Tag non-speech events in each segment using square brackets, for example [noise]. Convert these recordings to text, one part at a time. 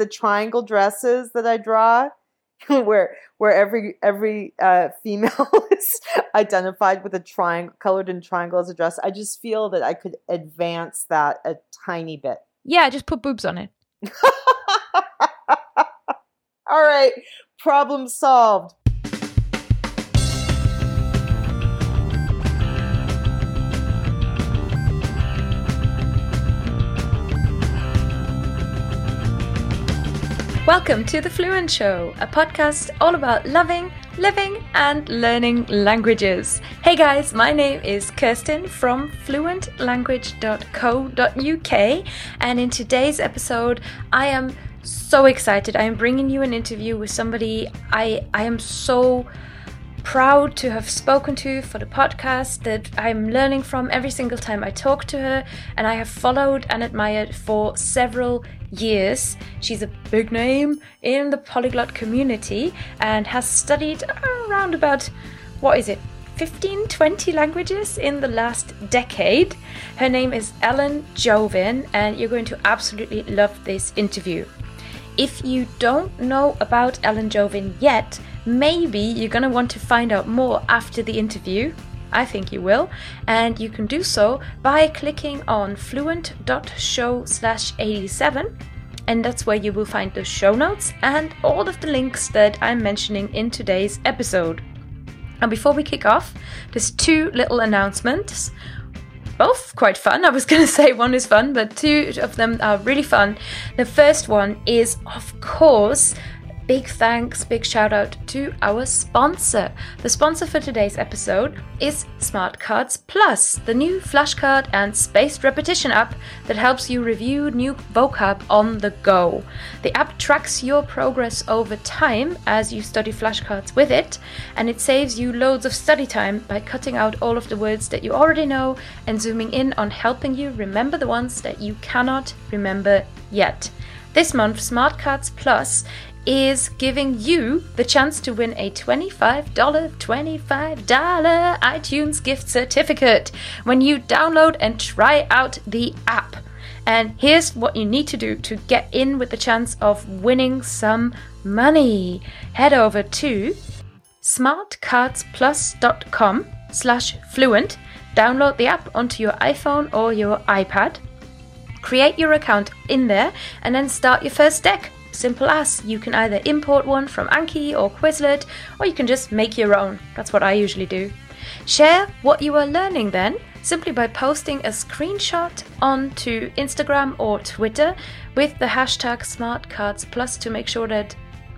the triangle dresses that I draw, [laughs] where where every every uh, female [laughs] is identified with a triangle, colored in triangle as a dress. I just feel that I could advance that a tiny bit. Yeah, just put boobs on it. [laughs] All right, problem solved. Welcome to The Fluent Show, a podcast all about loving, living, and learning languages. Hey guys, my name is Kirsten from fluentlanguage.co.uk, and in today's episode, I am so excited. I am bringing you an interview with somebody I, I am so proud to have spoken to for the podcast that I'm learning from every single time I talk to her, and I have followed and admired for several years. She's a big name in the polyglot community and has studied around about what is it? 15, 20 languages in the last decade. Her name is Ellen Jovin, and you're going to absolutely love this interview. If you don't know about Ellen Jovin yet, maybe you're going to want to find out more after the interview. I think you will, and you can do so by clicking on fluent.show slash 87 and that's where you will find the show notes and all of the links that I'm mentioning in today's episode. And before we kick off, there's two little announcements. Both quite fun. I was [laughs] going to say one is fun, but two of them are really fun. The first one is, of course, big thanks, big shout out to our sponsor. The sponsor for today's episode is Smartcards Plus, the new flashcard and spaced repetition app that helps you review new vocab on the go. The app tracks your progress over time as you study flashcards with it, and it saves you loads of study time by cutting out all of the words that you already know and zooming in on helping you remember the ones that you cannot remember yet. This month, Smartcards Plus is giving you the chance to win a $25, $25 iTunes gift certificate when you download and try out the app. And here's what you need to do to get in with the chance of winning some money. Head over to smartcardsplus.com slash fluent, download the app onto your iPhone or your iPad, create your account in there, and then start your first deck. Simple as you can either import one from Anki or Quizlet, or you can just make your own. That's what I usually do. Share what you are learning then simply by posting a screenshot onto Instagram or Twitter with the hashtag SmartCardsPlus to make sure that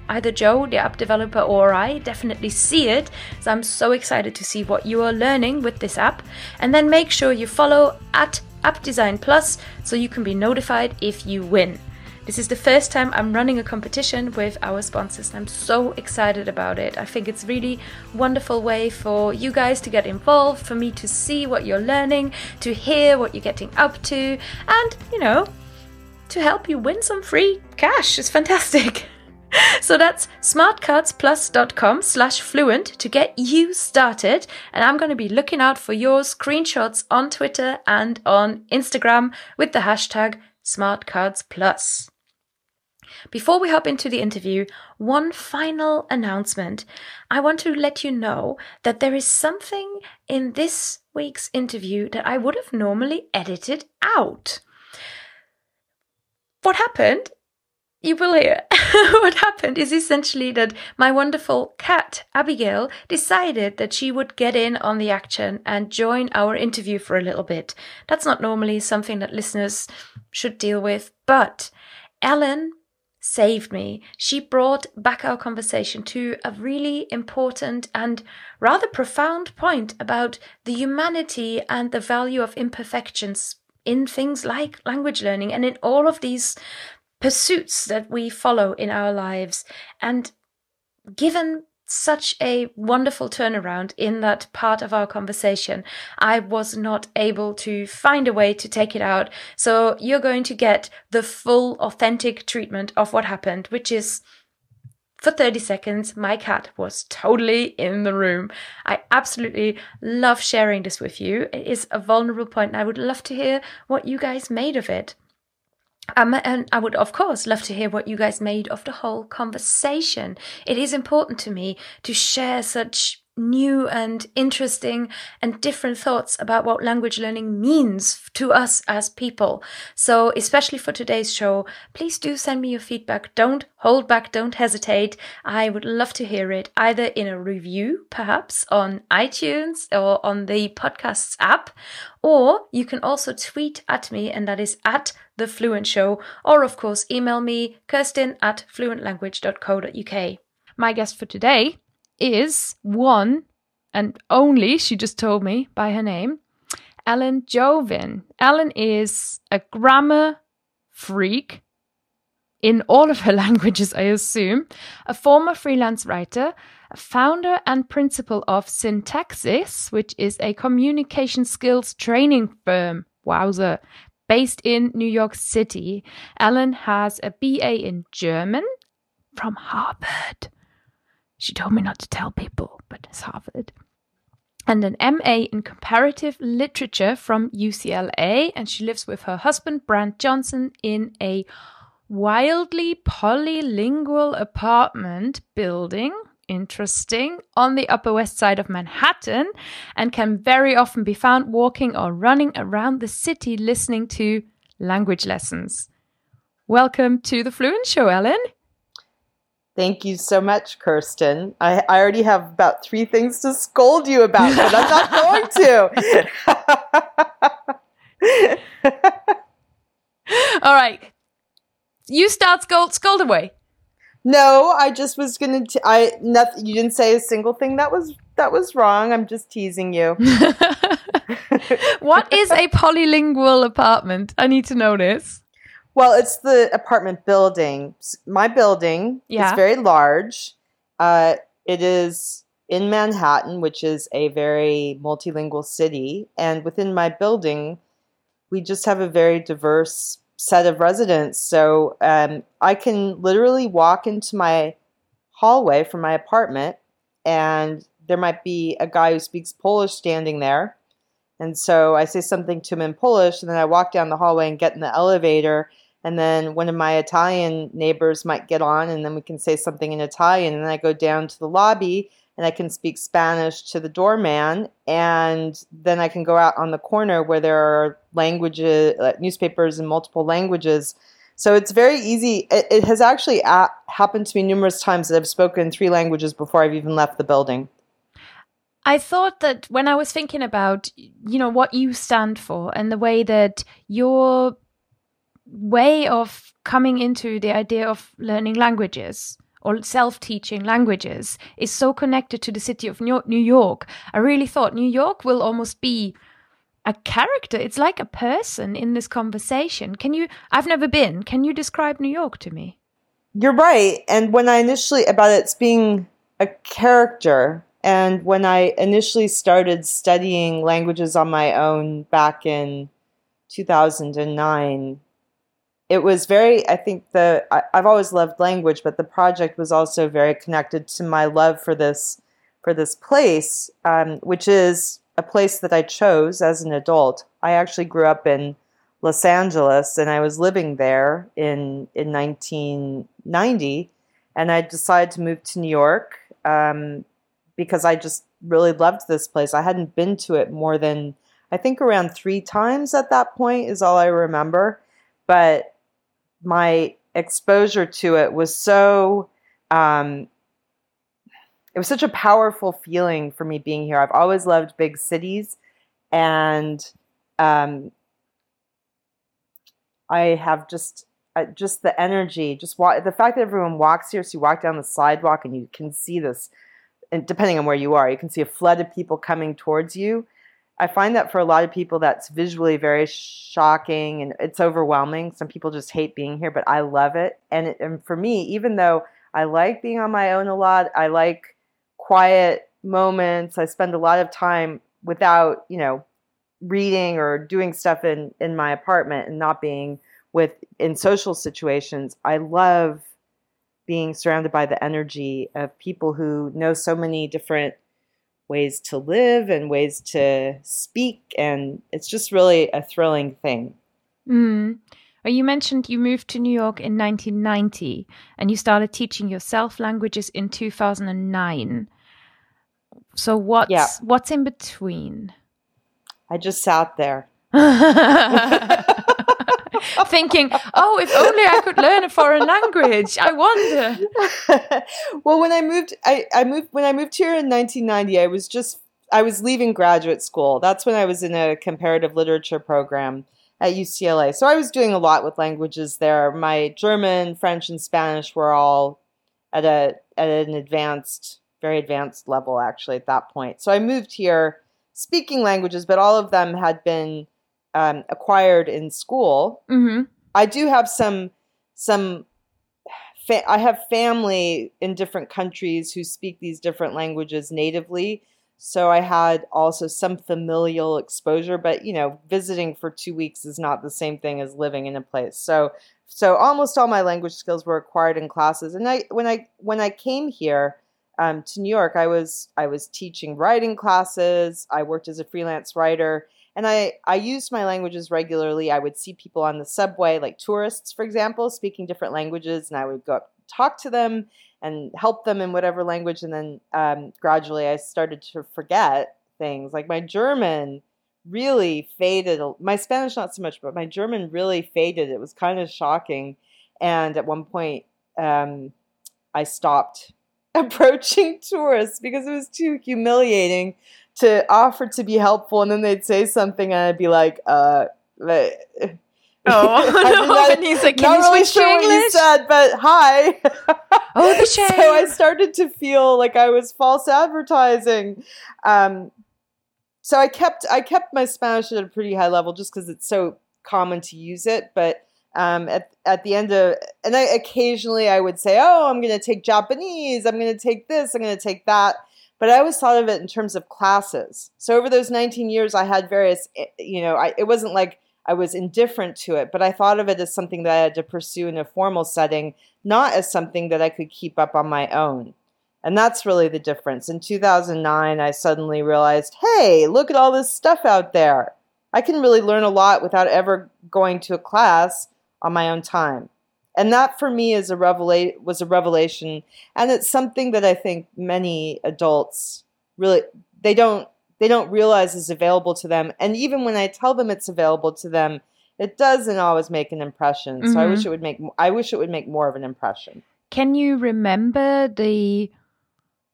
either Joe, the app developer, or I definitely see it. So I'm so excited to see what you are learning with this app. And then make sure you follow at App Design Plus so you can be notified if you win. This is the first time I'm running a competition with our sponsors and I'm so excited about it. I think it's really wonderful way for you guys to get involved, for me to see what you're learning, to hear what you're getting up to, and you know, to help you win some free cash. It's fantastic. [laughs] so that's smartcardsplus.com slash fluent to get you started. And I'm going to be looking out for your screenshots on Twitter and on Instagram with the hashtag smartcardsplus. Before we hop into the interview, one final announcement. I want to let you know that there is something in this week's interview that I would have normally edited out. What happened? You will hear. [laughs] what happened is essentially that my wonderful cat, Abigail, decided that she would get in on the action and join our interview for a little bit. That's not normally something that listeners should deal with, but Ellen saved me. She brought back our conversation to a really important and rather profound point about the humanity and the value of imperfections in things like language learning and in all of these pursuits that we follow in our lives. And given such a wonderful turnaround in that part of our conversation. I was not able to find a way to take it out. So you're going to get the full authentic treatment of what happened, which is for 30 seconds, my cat was totally in the room. I absolutely love sharing this with you. It is a vulnerable point, and I would love to hear what you guys made of it. Um, and I would, of course, love to hear what you guys made of the whole conversation. It is important to me to share such new and interesting and different thoughts about what language learning means to us as people. So, especially for today's show, please do send me your feedback. Don't hold back, don't hesitate. I would love to hear it either in a review, perhaps on iTunes or on the podcasts app, or you can also tweet at me, and that is at the Fluent Show, or of course, email me, Kirsten at fluentlanguage.co.uk. My guest for today is one and only, she just told me by her name, Ellen Jovin. Ellen is a grammar freak in all of her [laughs] languages, I assume, a former freelance writer, a founder and principal of Syntaxis, which is a communication skills training firm. Wowzer. Based in New York City. Ellen has a BA in German from Harvard. She told me not to tell people, but it's Harvard. And an MA in comparative literature from UCLA. And she lives with her husband, Brant Johnson, in a wildly polylingual apartment building. Interesting. On the Upper West Side of Manhattan, and can very often be found walking or running around the city listening to language lessons. Welcome to the Fluent Show, Ellen. Thank you so much, Kirsten. I, I already have about three things to scold you about, but I'm not [laughs] going to. [laughs] All right. You start scold scold away. No, I just was gonna. T- I nothing. You didn't say a single thing that was that was wrong. I'm just teasing you. [laughs] what is a polylingual apartment? I need to know this. Well, it's the apartment building. My building yeah. is very large. Uh, it is in Manhattan, which is a very multilingual city. And within my building, we just have a very diverse set of residents. So um, I can literally walk into my hallway from my apartment, and there might be a guy who speaks Polish standing there. And so I say something to him in Polish, and then I walk down the hallway and get in the elevator and then one of my Italian neighbors might get on, and then we can say something in Italian, and then I go down to the lobby and I can speak Spanish to the doorman, and then I can go out on the corner where there are languages, uh, newspapers in multiple languages. So it's very easy. It, it has actually a- happened to me numerous times that I've spoken three languages before I've even left the building. I thought that when I was thinking about, you know, what you stand for and the way that your way of coming into the idea of learning languages or self teaching languages is so connected to the city of New York. I really thought New York will almost be a character. It's like a person in this conversation. Can you? I've never been. Can you describe New York to me? You're right. And when I initially, about it's being a character, and when I initially started studying languages on my own back in 2009, it was very i think the I, have always loved language but the project was also very connected to my love for this for this place um, which is a place that i chose as an adult. I actually grew up in los angeles and i was living there in in 1990 and i decided to move to new york um, because i just really loved this place i hadn't been to it more than i think around three times at that point is all i remember but my exposure to it was so um, it was such a powerful feeling for me being here. I've always loved big cities, and um, I have just uh, just the energy, just walk, the fact that everyone walks here. So you walk down the sidewalk and you can see this, depending on where you are, you can see a flood of people coming towards you. I find that for a lot of people, that's visually very shocking and it's overwhelming. Some people just hate being here, but I love it. And, it, and for me, even though I like being on my own a lot, I like quiet moments. I spend a lot of time without, you know, reading or doing stuff in in my apartment and not being with in social situations. I love being surrounded by the energy of people who know so many different ways to live and ways to speak. And it's just really a thrilling thing. Mm. Well, you mentioned you moved to New York in 1990 and you started teaching yourself languages in 2009. So what's Yeah. what's in between? I just sat there. [laughs] [laughs] [laughs] Thinking, oh, if only I could learn a foreign language. I wonder. [laughs] well, when I moved, I, I moved when I moved here in 1990. I was just I was leaving graduate school. That's when I was in a comparative literature program at UCLA. So I was doing a lot with languages there. My German, French, and Spanish were all at a at an advanced, very advanced level actually at that point. So I moved here speaking languages, but all of them had been um, acquired in school. hmm I do have some some fa- I have family in different countries who speak these different languages natively. So I had also some familial exposure, but you know, visiting for 2 weeks is not the same thing as living in a place. So so almost all my language skills were acquired in classes. And I when I when I came here um, to New York, I was I was teaching writing classes. I worked as a freelance writer, and I I used my languages regularly. I would see people on the subway, like tourists, for example, speaking different languages, and I would go up talk to them and help them in whatever language. And then um, gradually, I started to forget things like my German really faded. My Spanish not so much, but my German really faded. It was kind of shocking. And at one point, um, I stopped [laughs] approaching tourists because it was too humiliating to offer to be helpful, and then they'd say something, and I'd be like, uh. but- [laughs] Oh, [laughs] no, not- and he's like, not can you really sure what you said, but hi. Oh, the [laughs] So I started to feel like I was false advertising. Um, so I kept I kept my Spanish at a pretty high level just because it's so common to use it. But um, at at the end of and I occasionally I would say, oh, I'm going to take Japanese. I'm going to take this. I'm going to take that. But I always thought of it in terms of classes. So over those 19 years, I had various. eh, You know, I, it wasn't like I was indifferent to it, but I thought of it as something that I had to pursue in a formal setting, not as something that I could keep up on my own. And that's really the difference. In 2009, I suddenly realized hey, look at all this stuff out there. I can really learn a lot without ever going to a class on my own time. And that for me is a revela- was a revelation. And it's something that I think many adults really they don't they don't realize is available to them. And even when I tell them it's available to them, it doesn't always make an impression. So I wish mm-hmm. it would make I wish it would make more of an impression. Can you remember the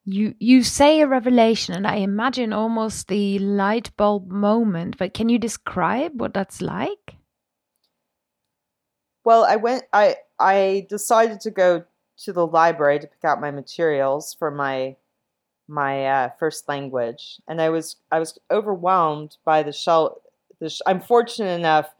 you you say a revelation and I imagine almost the light bulb moment, but can you describe what that's like? Well, I went. I I decided to go to the library to pick out my materials for my my uh, first language, and I was I was overwhelmed by the shell. The sh- I'm fortunate enough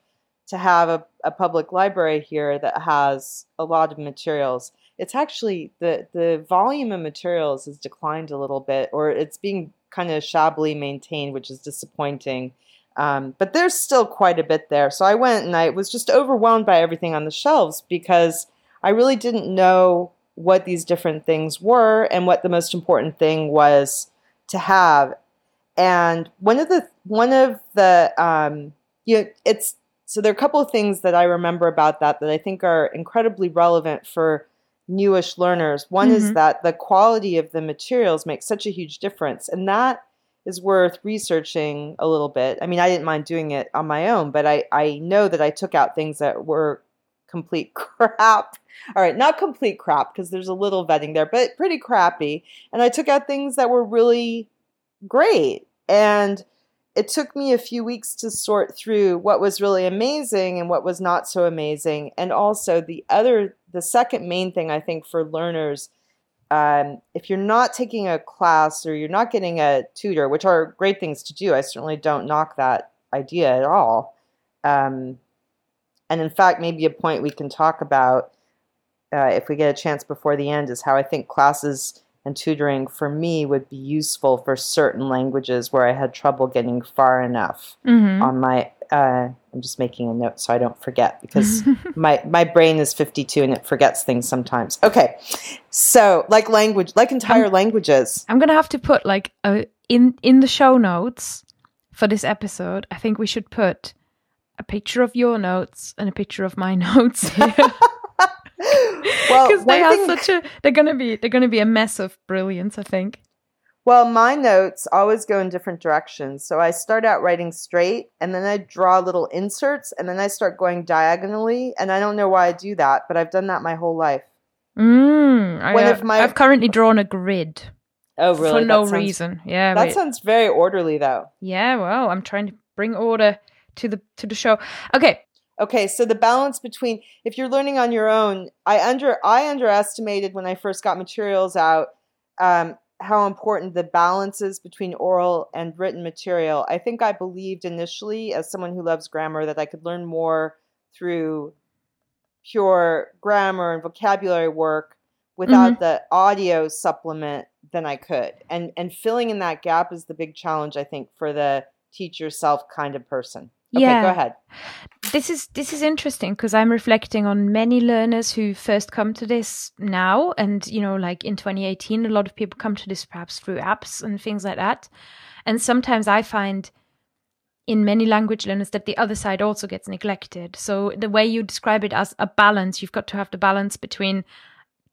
to have a, a public library here that has a lot of materials. It's actually the the volume of materials has declined a little bit, or it's being kind of shabbily maintained, which is disappointing. Um, but there's still quite a bit there. So I went and I was just overwhelmed by everything on the shelves because I really didn't know what these different things were and what the most important thing was to have. And one of the one of the um, you know, it's so there are a couple of things that I remember about that that I think are incredibly relevant for newish learners. One is Mhm. that the quality of the materials makes such a huge difference, and that is worth researching a little bit. I mean, I didn't mind doing it on my own, but I, I know that I took out things that were complete [laughs] crap. All right, not complete crap because there's a little vetting there, but pretty crappy. And I took out things that were really great. And it took me a few weeks to sort through what was really amazing and what was not so amazing. And also, the other, the second main thing I think for learners um, if you're not taking a class or you're not getting a tutor, which are great things to do, I certainly don't knock that idea at all. Um, and in fact, maybe a point we can talk about uh, if we get a chance before the end is how I think classes and tutoring for me would be useful for certain languages where I had trouble getting far enough Mm-hmm. on my. Uh, I'm just making a note so I don't forget because [laughs] my my brain is 52 and it forgets things sometimes. Okay, so like language, like entire languages. I'm gonna have to put like a in in the show notes for this episode. I think we should put a picture of your notes and a picture of my [laughs] notes here. [laughs] well, because they are such a they're gonna be they're gonna be a mess of brilliance. I think. Well, my notes always go in different directions. So I start out writing straight and then I draw little inserts and then I start going diagonally. And I don't know why I do that, but I've done that my whole life. Mm, I, One uh, of my- I've currently drawn a grid Oh, really? for no reason. Yeah, That wait. sounds very orderly, though. yeah. Well, I'm trying to bring order to the to the show. Okay. Okay, so the balance between if you're learning on your own, I under I underestimated when I first got materials out um, how important the balance is between oral and written material. I think I believed initially, as someone who loves grammar, that I could learn more through pure grammar and vocabulary work without mm-hmm. the audio supplement than I could. And and filling in that gap is the big challenge I think for the teach yourself kind of person. Okay, Yeah. go ahead. this is this is interesting because I'm reflecting on many learners who first come to this now, and you know, like in 2018, a lot of people come to this perhaps through apps and things like that. And sometimes I find in many language learners that the other side also gets neglected. So the way you describe it as a balance, you've got to have the balance between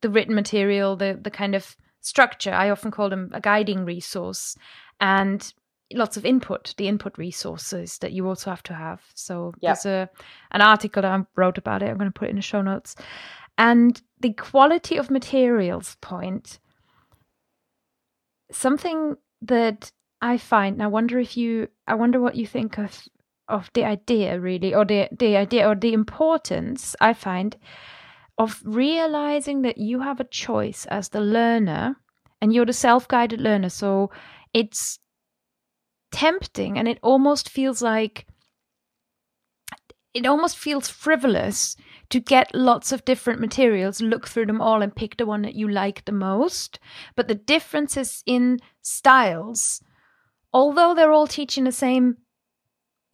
the written material, the the kind of structure. I often call them a guiding resource, and lots of input, the input resources that you also have to have. So Yeah. there's a an article that I wrote about it. I'm going to put it in the show notes. And the quality of materials point, something that I find. And I wonder if you, I wonder what you think of of the idea really, or the the idea or the importance I find of realizing that you have a choice as the learner, and you're the self guided learner. So it's tempting and it almost feels like it almost feels frivolous to get lots of different materials, look through them all, and pick the one that you like the most. But the differences in styles, although they're all teaching the same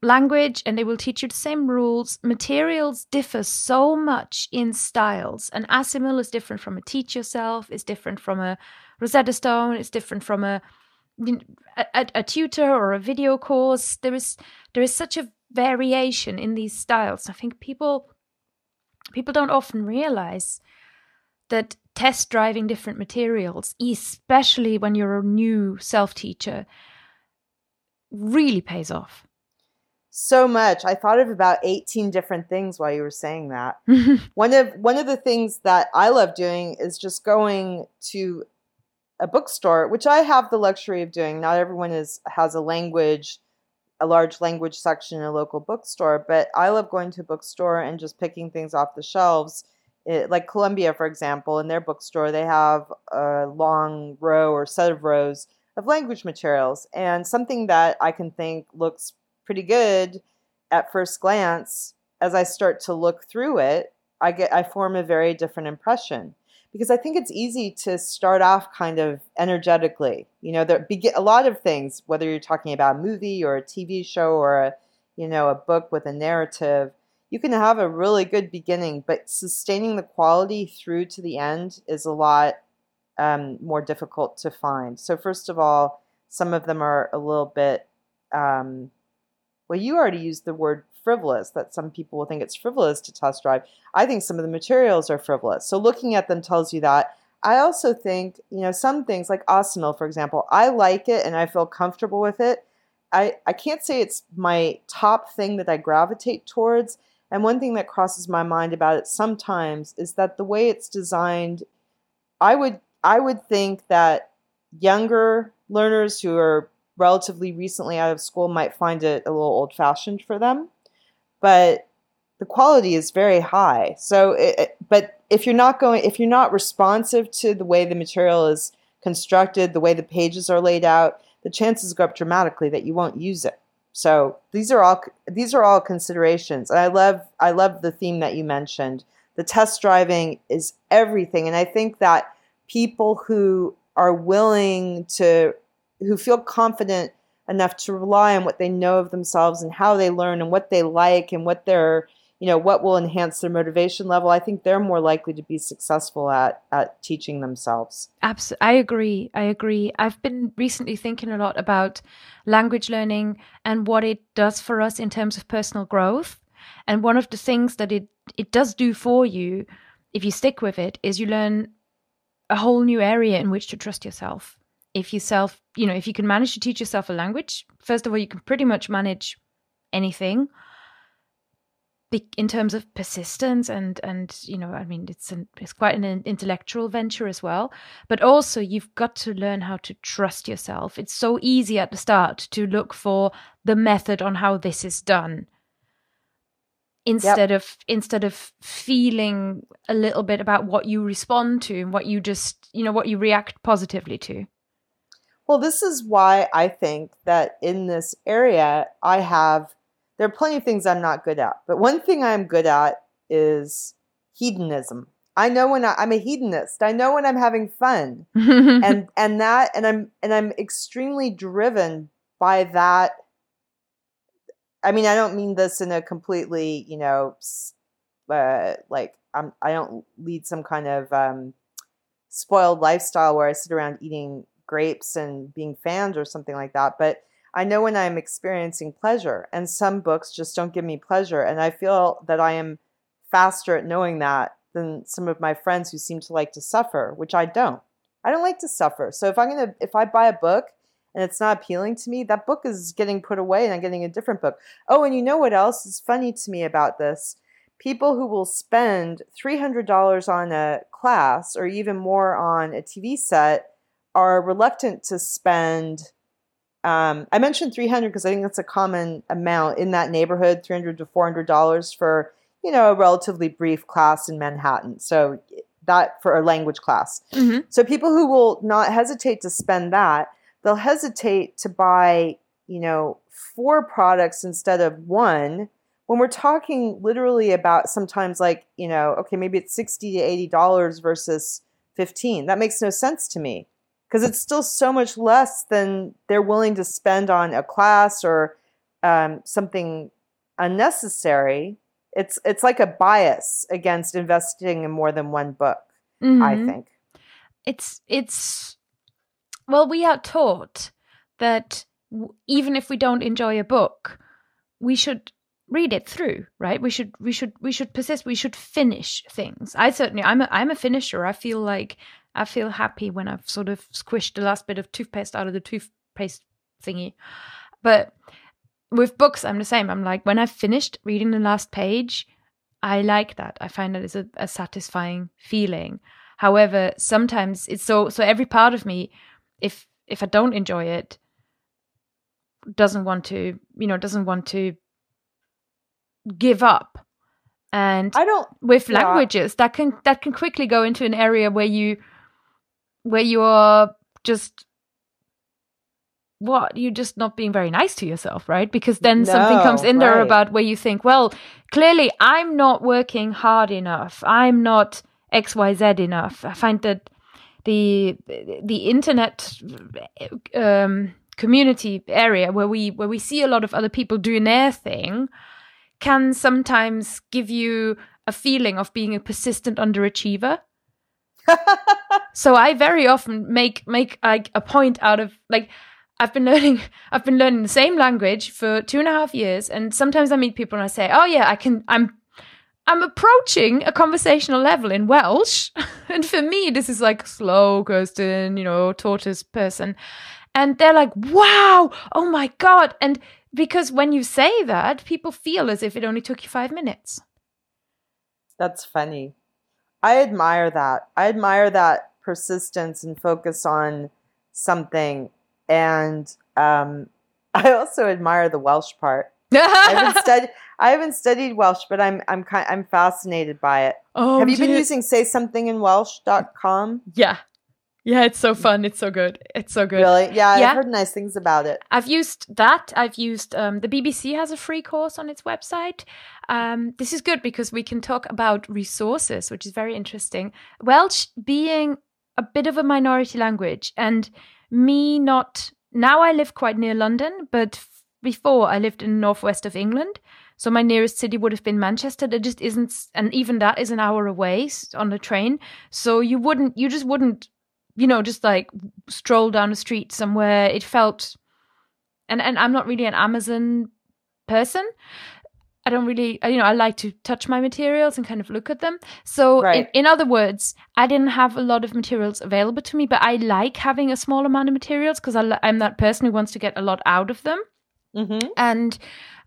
language and they will teach you the same rules, materials differ so much in styles. An Assimil is different from a Teach Yourself, is different from a Rosetta Stone, it's different from a a, a, a tutor or a video course. There is there is such a variation in these styles. I think people people don't often realize that test driving different materials, especially when you're a new self teacher, really pays off. So much. I thought of about 18 different things while you were saying that. [laughs] One of one of the things that I love doing is just going to a bookstore, which I have the luxury of doing. Not everyone is has a language, a large language section in a local bookstore, but I love going to a bookstore and just picking things off the shelves. It, like Columbia, for example, in their bookstore, they have a long row or set of rows of language materials, and something that I can think looks pretty good at first glance. As I start to look through it, I get I form a very different impression because I think it's easy to start off kind of energetically. You know, there begin a lot of things, whether you're talking about a movie or a TV show or a you know a book with a narrative. You can have a really good beginning, but sustaining the quality through to the end is a lot um, more difficult to find. So first of all, some of them are a little bit. Um, well, you already used the word frivolous. That some people will think it's frivolous to test drive. I think some of the materials are frivolous. So looking at them tells you that. I also think, you know, some things like Assimil, for example, I like it and I feel comfortable with it. I, I can't say it's my top thing that I gravitate towards. And one thing that crosses my mind about it sometimes is that the way it's designed, I would I would think that younger learners who are relatively recently out of school might find it a little old fashioned for them. But the quality is very high. So, it, but if you're not going, if you're not responsive to the way the material is constructed, the way the pages are laid out, the chances go up dramatically that you won't use it. So these are all these are all considerations. And I love I love the theme that you mentioned. The test driving is everything, and I think that people who are willing to who feel confident enough to rely on what they know of themselves and how they learn and what they like and what their you know what will enhance their motivation level i think they're more likely to be successful at at teaching themselves Abs- I agree. I agree. I've been recently thinking a lot about language learning and what it does for us in terms of personal growth. And one of the things that it it does do for you if you stick with it is you learn a whole new area in which to trust yourself. If you self, you know, if you can manage to teach yourself a language, first of all, you can pretty much manage anything in terms of persistence and and you know i mean it's an it's quite an intellectual venture as well. But also you've got to learn how to trust yourself. It's so easy at the start to look for the method on how this is done. Instead yep. of instead of feeling a little bit about what you respond to and what you just you know what you react positively to well this is why i think that in this area i have there are plenty of things I'm not good at, but one thing I'm good at is hedonism. I know when I, am a hedonist. I know when I'm having fun, [laughs] and and that and I'm and I'm extremely driven by that. I mean, I don't mean this in a completely, you know, uh, like I'm. I don't lead some kind of um, spoiled lifestyle where I sit around eating grapes and being fans or something like that. But I know when I'm experiencing pleasure, and some books just don't give me pleasure. And I feel that I am faster at knowing that than some of my friends who seem to like to suffer, which I don't. I don't like to suffer. So if I'm gonna, if I buy a book and it's not appealing to me, that book is getting put away and I'm getting a different book. Oh, and you know what else is funny to me about this? People who will spend $300 on a class or even more on a TV set are reluctant to spend um, I mentioned 300 because I think that's a common amount in that neighborhood, 300 to 400 dollars for you know a relatively brief class in Manhattan. So that for a language class. Mm-hmm. So people who will not hesitate to spend that, they'll hesitate to buy you know four products instead of one. When we're talking literally about sometimes like you know okay maybe it's 60 to 80 dollars versus 15 that makes no sense to me because it's still so much less than they're willing to spend on a class or um, something unnecessary. It's it's like a bias against investing in more than one book. Mm-hmm. I think it's it's well, we are taught that w- even if we don't enjoy a book, we should read it through right we should we should we should persist we should finish things i certainly i'm a, i'm a finisher i feel like I feel happy when I've sort of squished the last bit of toothpaste out of the toothpaste thingy. But with books, I'm the same. I'm like, when I've finished reading the last page, I like that. I find that it's a, a satisfying feeling. However, sometimes it's so so every part of me, if if I don't enjoy it, doesn't want to, you know, doesn't want to give up. And I don't with yeah. languages that can that can quickly go into an area where you where you're just what you're just not being very nice to yourself right? Because then no, something comes in there about where you think well clearly i'm not working hard enough. I'm not xyz enough. I find that the the internet um, community area where we where we see a lot of other people doing their thing can sometimes give you a feeling of being a persistent underachiever so I very often make make like a point out of like I've been [laughs] learning I've been learning the same language for two and a half years, and sometimes I meet people and I say, "Oh yeah, I can. I'm I'm approaching a conversational level in Welsh, [laughs] and for me, this is like slow Kirsten, you know, tortoise person." And they're like, wow, oh my God. And because when you say that, people feel as if it only took you five minutes. That's funny. I admire that. I admire that persistence and focus on something. And um, [laughs] I also admire the Welsh part. [laughs] I haven't studied. I haven't studied Welsh, but I'm I'm kind I'm fascinated by it. Oh, have you been using say something in Welsh.com? Yeah, yeah, it's so fun. It's so good. It's so good. Really? Yeah, yeah. I've heard nice things about it. I've used that. I've used um, the BBC has a free course on its website. Um, this is good because we can talk about resources, which is very interesting. Welsh being a bit of a minority language, and me not now. I live quite near London, but before I lived in the northwest of England. So my nearest city would have been Manchester. There just isn't, and even that is an hour away on the train. So you wouldn't, you just wouldn't you know, just like stroll down the street somewhere. It felt, and and I'm not really an Amazon person. I don't really, you know, I like to touch my materials and kind of look at them. So, Right. in, in other words, I didn't have a lot of materials available to me, but I like having a small amount of materials because I'm that person who wants to get a lot out of them. Mm-hmm. And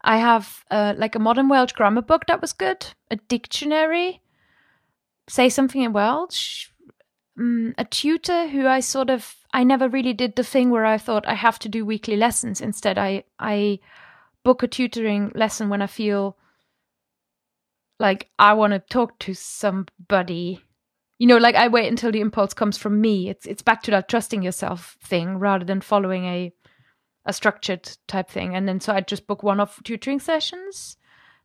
I have uh, like a modern Welsh grammar book that was good, a dictionary, say something in Welsh, mm, a tutor who I sort of I never really did the thing where I thought I have to do weekly lessons. Instead, I I book a tutoring lesson when I feel like I want to talk to somebody. You know, like I wait until the impulse comes from me. It's it's back to that trusting yourself thing rather than following a a structured type thing. And then so I just book one off tutoring sessions.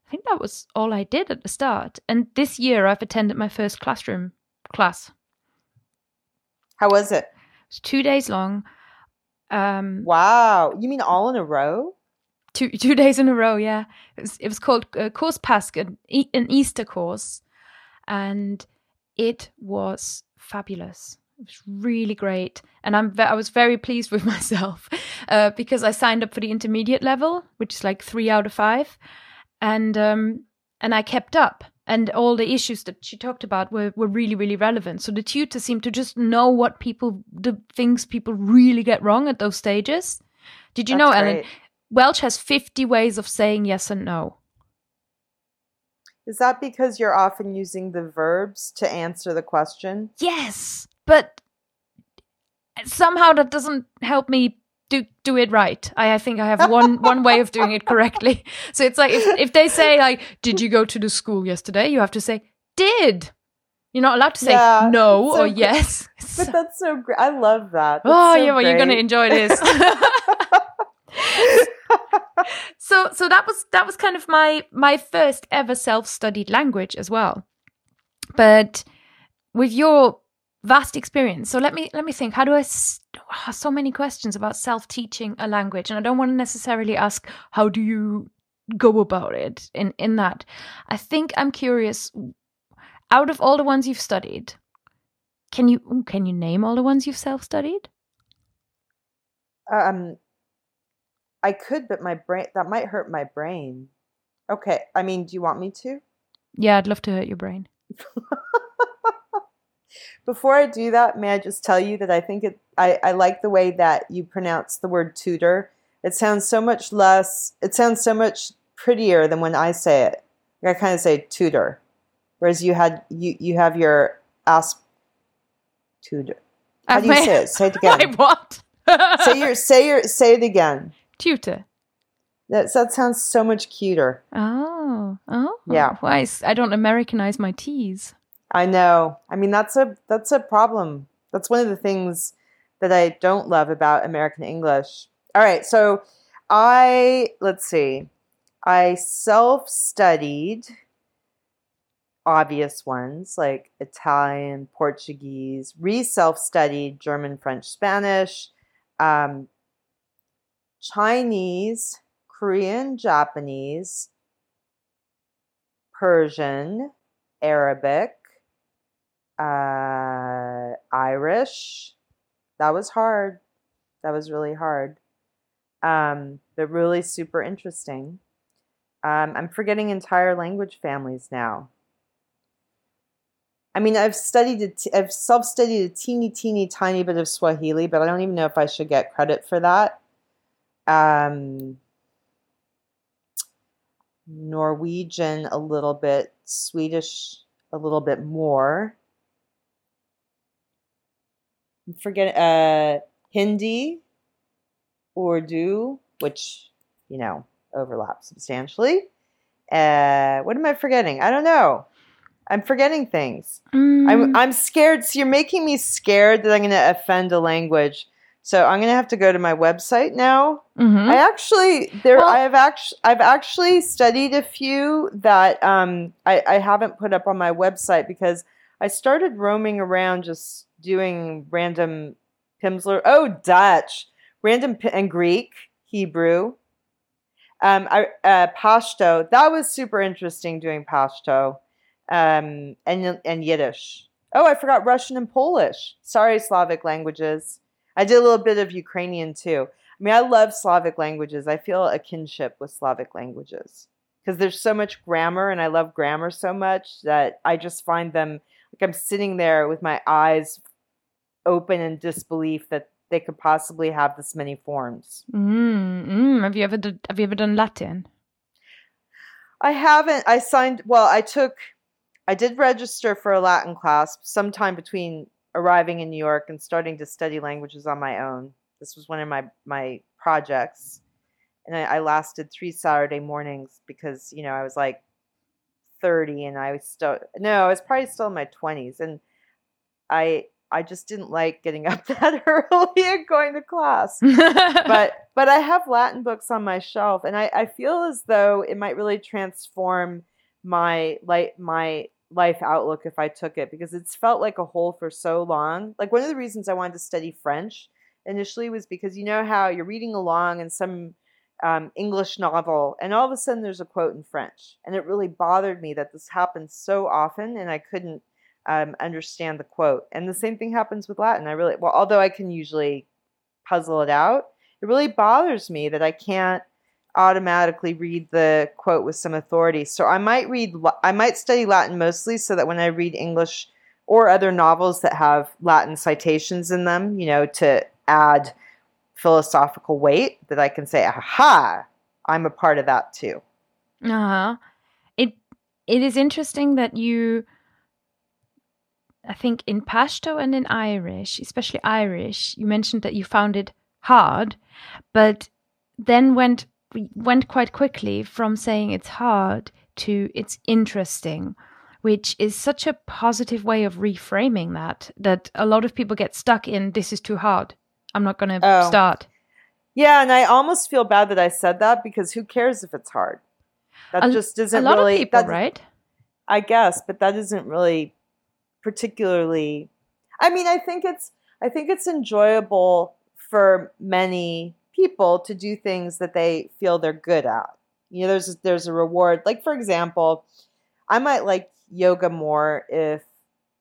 I think that was all I did at the start. And this year I've attended my first classroom class. How was it? It's two days long. Um, Wow. You mean all in a row? Two [laughs] two days in a row. Yeah, it was, it was called uh, Cwrs Pasg, an, E- an Easter course, and it was fabulous. It was really great, and I'm ve- I was very pleased [laughs] with myself uh, because I signed up for the intermediate level, which is like three out of five, and um, and I kept up. And all the issues that she talked about were, were really, really relevant. So the tutor seemed to just know what people, the things people really get wrong at those stages. Did you know, That's Ellen? great. Welsh has 50 ways of saying yes and no. Is that because you're often using the verbs to answer the question? Yes, but somehow that doesn't help me do do it right. I, I think I have one [laughs] one way of doing it correctly. So it's like if if they say like, "Did you go to the school yesterday?" You have to say, "Did." You're not allowed to say Yeah, no so or good. yes. But that's so great. I love that. That's oh so yeah, well you're gonna enjoy this. [laughs] [laughs] so so that was that was kind of my my first ever self-studied language as well. But with your vast experience so let me let me think how do i s- ah, so many questions about self-teaching a language and i don't want to necessarily ask how do you go about it in in that? I think i'm curious out of all the ones you've studied can you can you name all the ones you've self-studied? Um, I could, but my brain that might hurt my brain. Okay, I mean, do you want me to? yeah i'd love to hurt your brain [laughs] Before I do that, may I just tell you that I think it. I, I like the way that you pronounce the word tutor. It sounds so much less. It sounds so much prettier than when I say it. I kind of say tutor, whereas you had you you have your asp tutor. How do you say it? Say it [laughs] again. Wait, what say your say your say it again. Tutor That that sounds so much cuter. Oh, oh, Yeah. Why? I don't Americanize my T's. I know. I mean, that's a that's a problem. That's one of the things that I don't love about American English. All right, so I let's see. I self-studied obvious ones like Italian, Portuguese, re-self-studied German, French, Spanish, um, Chinese, Korean, Japanese, Persian, Arabic, uh, Irish. That was hard. That was really hard. Um, but really super interesting. Um, I'm forgetting entire language families now. I mean, I've studied, a t- I've self-studied a teeny, teeny, tiny bit of Swahili, but I don't even know if I should get credit for that. Um, Norwegian a little bit, Swedish a little bit more. Forget uh Hindi, Urdu, which you know overlap substantially. Uh, what am I forgetting? I don't know. I'm forgetting things. Mm, I'm I'm scared. So you're making me scared that I'm going to offend a language. So I'm going to have to go to my website now. mhm. I actually there Well- I have actually I've actually studied a few that um I, I haven't put up on my website because I started roaming around just doing random Pimsleur oh Dutch random and Greek Hebrew um I uh, Pashto that was super interesting doing Pashto um and and Yiddish oh I forgot Russian and Polish sorry Slavic languages I did a little bit of Ukrainian too I mean, I love Slavic languages. I feel a kinship with Slavic languages. because there's so much grammar and I love grammar so much that I just find them like I'm sitting there with my eyes open in disbelief that they could possibly have this many forms. Mm, mm. Have you ever done, have you ever done Latin? I haven't. I signed. Well, I took. I did register for a Latin class sometime between arriving in New York and starting to study languages on my own. This was one of my my projects, and I, I lasted three Saturday mornings because you know I was like thirty and I was still no, I was probably still in my twenties, and I I just didn't like getting [laughs] up that early and going to class. [laughs] but but I have Latin books on my shelf, and I, I feel as though it might really transform my like my life outlook if I took it because it's felt like a hole for so long. Like one of the reasons I wanted to study French initially was because you know how you're reading along in some um, English novel, and all of a sudden there's a quote in French, and it really bothered me that this happens so often, and I couldn't um, understand the quote. And the same thing happens with Latin. I really, well, although I can usually puzzle it out, it really bothers me that I can't automatically read the quote with some authority. So I might read, I might study Latin mostly so that when I read English or other novels that have Latin citations in them, you know, to add philosophical weight, that I can say, aha, I'm a part of that too. Uh huh. It it is interesting that you I think in Pashto and in Irish, especially Irish, you mentioned that you found it hard, but then went went quite quickly from saying it's hard to it's interesting, which is such a positive way of reframing that that a lot of people get stuck in this is too hard. I'm not going to oh. start. Yeah, and I almost feel bad that I said that because who cares if it's hard? That a, just isn't a lot really of people, right? I guess, but that isn't really particularly I mean, I think it's I think it's enjoyable for many people to do things that they feel they're good at. You know, there's there's a reward. Like for example, I might like yoga more if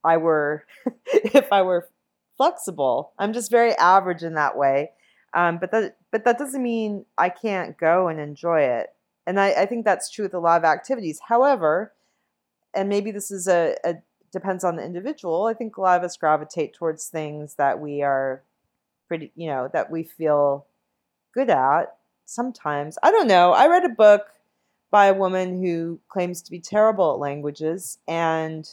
I were [laughs] if I were flexible. I'm just very average in that way. Um, but that but that doesn't mean I can't go and enjoy it. And I, I think that's true with a lot of activities. However, and maybe this is a, a depends on the individual. I think a lot of us gravitate towards things that we are pretty, you know, that we feel good at sometimes. I don't know. I read a book by a woman who claims to be terrible at languages and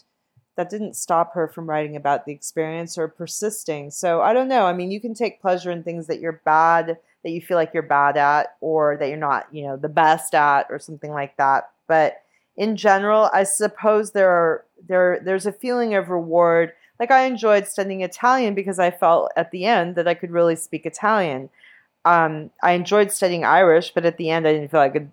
that didn't stop her from writing about the experience or persisting. So I don't know. I mean, you can take pleasure in things that you're bad, that you feel like you're bad at, or that you're not, you know, the best at, or something like that. But in general, I suppose there are there there's a feeling of reward. Like I enjoyed studying Italian because I felt at the end that I could really speak Italian. Um, I enjoyed studying Irish, but at the end I didn't feel I could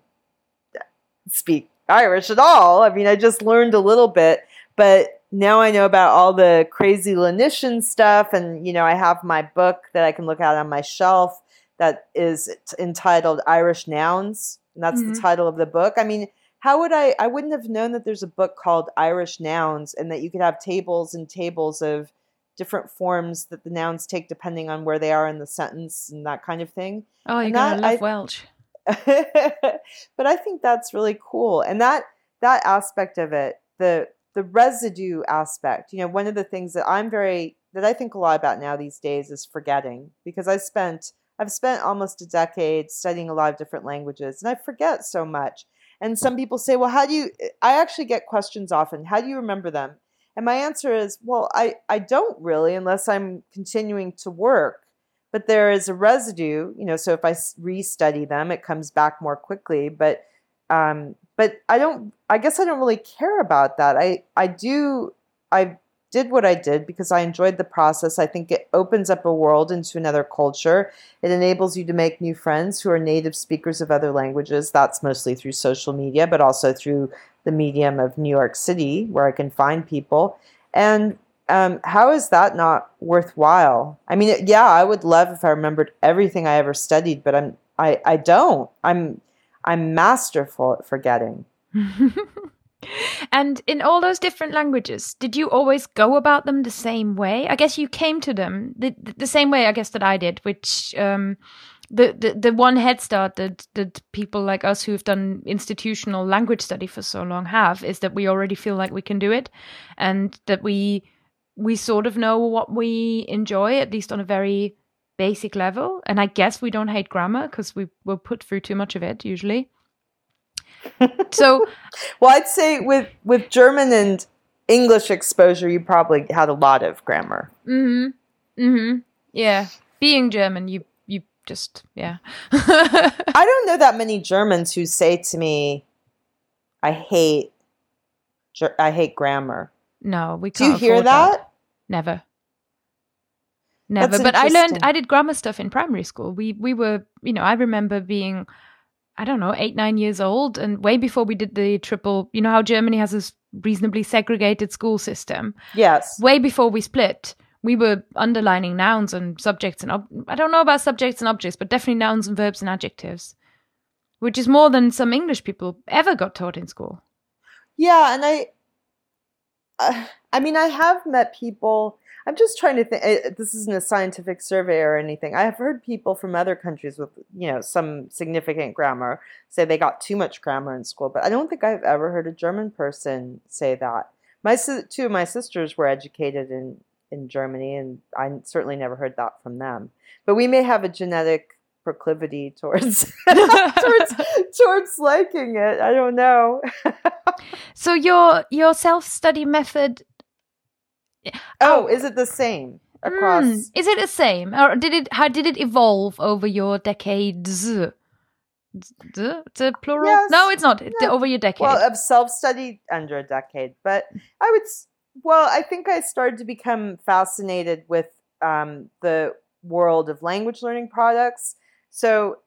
speak Irish at all. I mean, I just learned a little bit, but now I know about all the crazy lenition stuff, and you know, I have my book that I can look at on my shelf that is entitled Irish Nouns, and that's mm-hmm. the title of the book. I mean, how would I? I wouldn't have known that there's a book called Irish Nouns and that you could have tables and tables of different forms that the nouns take depending on where they are in the sentence and that kind of thing. Oh, you're gonna love I, Welsh. [laughs] but I think that's really cool, and that that aspect of it, the the residue aspect. You know, one of the things that I'm very that I think a lot about now these days is forgetting because I spent I've spent almost a decade studying a lot of different languages and I forget so much. And some people say, well, how do you, I actually get questions often, how do you remember them? And my answer is, well, I, I don't really unless I'm continuing to work. But there is a residue, you know, so if I restudy them, it comes back more quickly. But um, but I don't, I guess I don't really care about that. I, I do, I did what I did because I enjoyed the process. I think it opens up a world into another culture. It enables you to make new friends who are native speakers of other languages. That's mostly through social media, but also through the medium of New York City, where I can find people. And um, how is that not worthwhile? I mean, yeah, I would love if I remembered everything I ever studied, but I'm I, I don't. I'm I'm masterful at forgetting. [laughs] And in all those different languages, did you always go about them the same way? I guess you came to them the, the same way, I guess, that I did, which um, the, the the one head start that that people like us who've done institutional language study for so long have is that we already feel like we can do it and that we we sort of know what we enjoy at least on a very basic level and i guess we don't hate grammar because we were put through too much of it usually so [laughs] well i'd say with with german and english exposure you probably had a lot of grammar mm-hmm mm-hmm yeah being german you you just yeah. [laughs] I don't know that many Germans who say to me, "I hate, I hate grammar." No, we can't. Do you hear that? that? Never. Never. That's but I learned I did grammar stuff in primary school. We we were, you know, I remember being I don't know, 8 9 years old and way before we did the triple, you know how Germany has this reasonably segregated school system. Yes. Way before we split we were underlining nouns and subjects and ob- I don't know about subjects and objects, but definitely nouns and verbs and adjectives, which is more than some English people ever got taught in school. Yeah, and I, uh, I mean, I have met people. I'm just trying to think. Uh, this isn't a scientific survey or anything. I have heard people from other countries with, you know, some significant grammar say they got too much grammar in school, but I don't think I've ever heard a German person say that. My two of my sisters were educated in in Germany, and I certainly never heard that from them. But we may have a genetic proclivity [laughs] towards towards [laughs] towards liking it. I don't know. [laughs] so your your self study method. Oh, oh, is it the same across? Mm, is it the same, or did it? How did it evolve over your decades? The, plural? Yes. No, it's not. No. Over your decade. Well, I've self-studied under a decade, but I would well, I think I started to become fascinated with um, the world of language learning products. So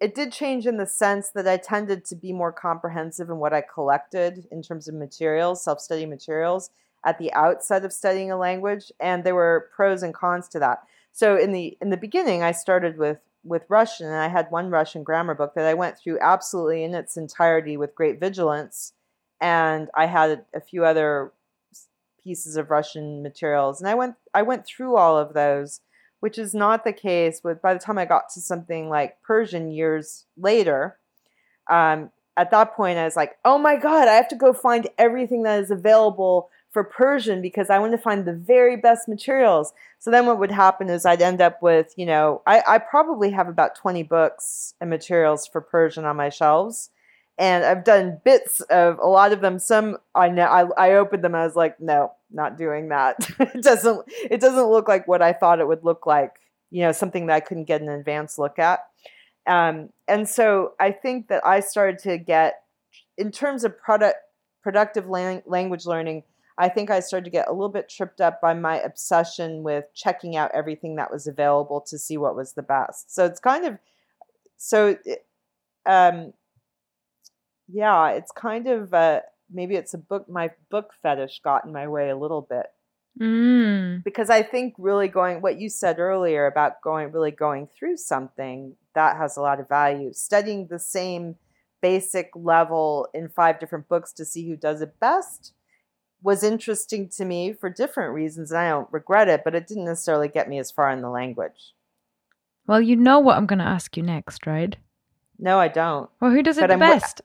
it did change in the sense that I tended to be more comprehensive in what I collected in terms of materials, self study materials, at the outset of studying a language, and there were pros and cons to that. So in the in the beginning, I started with with Russian, and I had one Russian grammar book that I went through absolutely in its entirety with great vigilance, and I had a few other pieces of Russian materials. And I went I went through all of those, which is not the case with by the time I got to something like Persian years later. Um, at that point, I was like, oh my God, I have to go find everything that is available for Persian because I want to find the very best materials. So then what would happen is I'd end up with, you know, I, I probably have about 20 books and materials for Persian on my shelves and I've done bits of a lot of them. Some I know I, I opened them. I was like, no, not doing that. [laughs] it doesn't it doesn't look like what I thought it would look like. You know, something that I couldn't get an advanced look at. Um, and so I think that I started to get, in terms of product productive lang- language learning, I think I started to get a little bit tripped up by my obsession with checking out everything that was available to see what was the best. So it's kind of so. Um, yeah, it's kind of uh, maybe it's a book. My book fetish got in my way a little bit mm. because I think really going what you said earlier about going really going through something that has a lot of value. Studying the same basic level in five different books to see who does it best was interesting to me for different reasons, and I don't regret it. But it didn't necessarily get me as far in the language. Well, you know what I'm going to ask you next, right? No, I don't. Well, who does it but the I'm, best?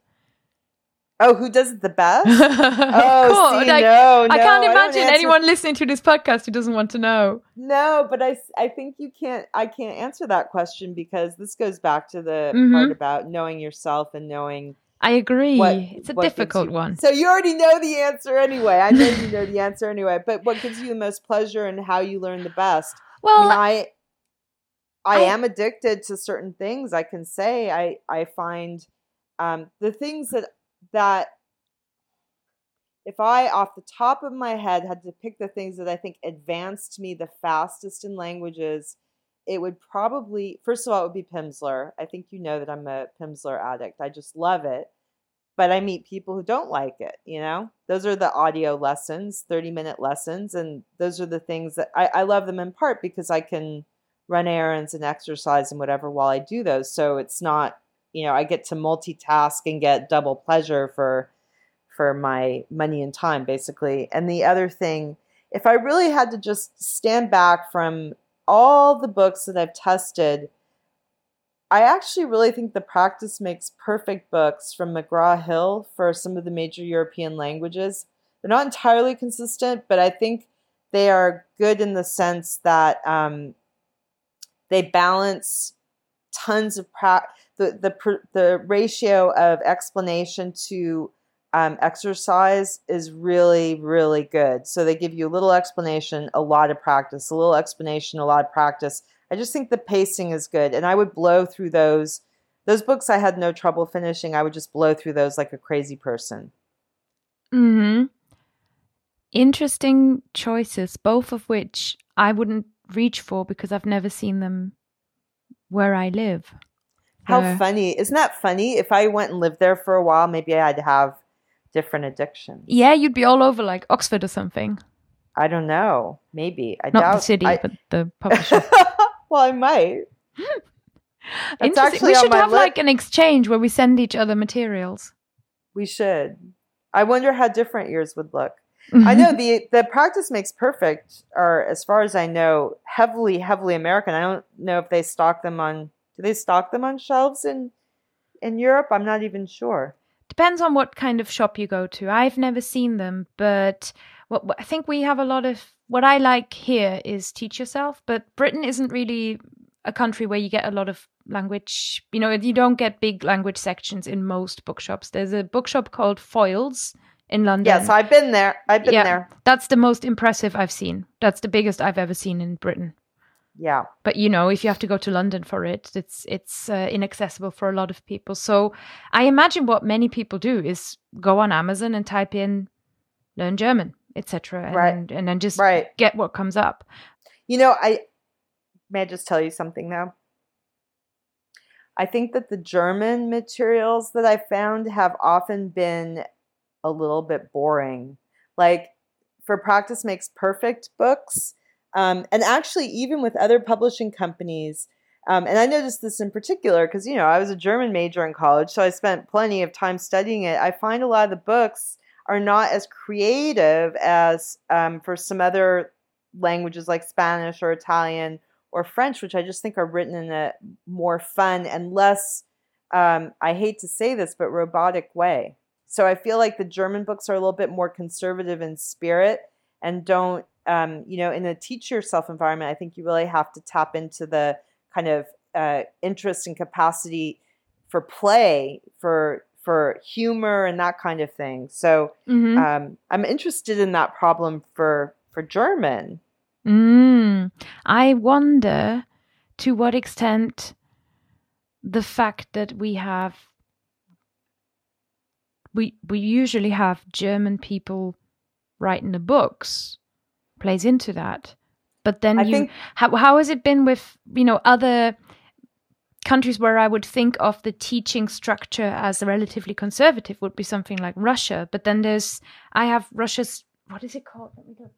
Oh, who does it the best? [laughs] oh, cool. see, like, no, no, I can't imagine I anyone listening to this podcast who doesn't want to know. No, but I, I think you can't. I can't answer that question because this goes back to the mm-hmm. part about knowing yourself and knowing. I agree. What, it's a difficult you, one. So you already know the answer anyway. I know you know the answer anyway. But what gives you the most pleasure and how you learn the best? Well, I, mean, I, I, I am addicted to certain things. I can say I I find um, the things that that if I, off the top of my head, had to pick the things that I think advanced me the fastest in languages, it would probably, first of all, it would be Pimsleur. I think you know that I'm a Pimsleur addict. I just love it. But I meet people who don't like it, you know? Those are the audio lessons, 30 minute lessons. And those are the things that I, I love them in part because I can run errands and exercise and whatever while I do those. So it's not you know, I get to multitask and get double pleasure for for my money and time basically. And the other thing, if I really had to just stand back from all the books that I've tested, I actually really think the practice makes perfect books from McGraw Hill for some of the major European languages. They're not entirely consistent, but I think they are good in the sense that um, they balance tons of pra- the the the ratio of explanation to um, exercise is really really good. So they give you a little explanation, a lot of practice, a little explanation, a lot of practice. I just think the pacing is good, and I would blow through those. Those books I had no trouble finishing. I would just blow through those like a crazy person. Hmm. Interesting choices, both of which I wouldn't reach for because I've never seen them where I live. How uh, funny. Isn't that funny? If I went and lived there for a while, maybe I'd have different addictions. Yeah, you'd be all over like Oxford or something. I don't know. Maybe. I Not doubt the city, I, but the publisher. [laughs] well, I might. [laughs] Interesting. We should have li- like an exchange where we send each other materials. We should. I wonder how different yours would look. I mm-hmm. know the the practice makes perfect are as far as I know heavily heavily American. I don't know if they stock them on do they stock them on shelves in in Europe? I'm not even sure. Depends on what kind of shop you go to. I've never seen them, but what I think we have a lot of what I like here is teach yourself, but Britain isn't really a country where you get a lot of language. You know, you don't get big language sections in most bookshops. There's a bookshop called Foyles in London. Yes, I've been there. I've been yeah, there. That's the most impressive I've seen. That's the biggest I've ever seen in Britain. Yeah. But you know, if you have to go to London for it, it's it's uh, inaccessible for a lot of people. So I imagine what many people do is go on Amazon and type in learn German, etc. Right. And, and then just right. get what comes up. You know, I may I just tell you something now? I think that the German materials that I found have often been a little bit boring. Like for Practice Makes Perfect books, um, and actually, even with other publishing companies, um, and I noticed this in particular because, you know, I was a German major in college, so I spent plenty of time studying it. I find a lot of the books are not as creative as um, for some other languages like Spanish or Italian or French, which I just think are written in a more fun and less, um, I hate to say this, but robotic way. So I feel like the German books are a little bit more conservative in spirit and don't um, you know, in a teach yourself environment, I think you really have to tap into the kind of uh, interest and capacity for play, for for humor and that kind of thing. So mm-hmm. um, I'm interested in that problem for for German. Mm, I wonder to what extent the fact that we have we we usually have German people writing the books plays into that. But then I you, think, how how has it been with you know other countries where I would think of the teaching structure as relatively conservative would be something like Russia. But then there's I have Russia's what is it called? Let me look.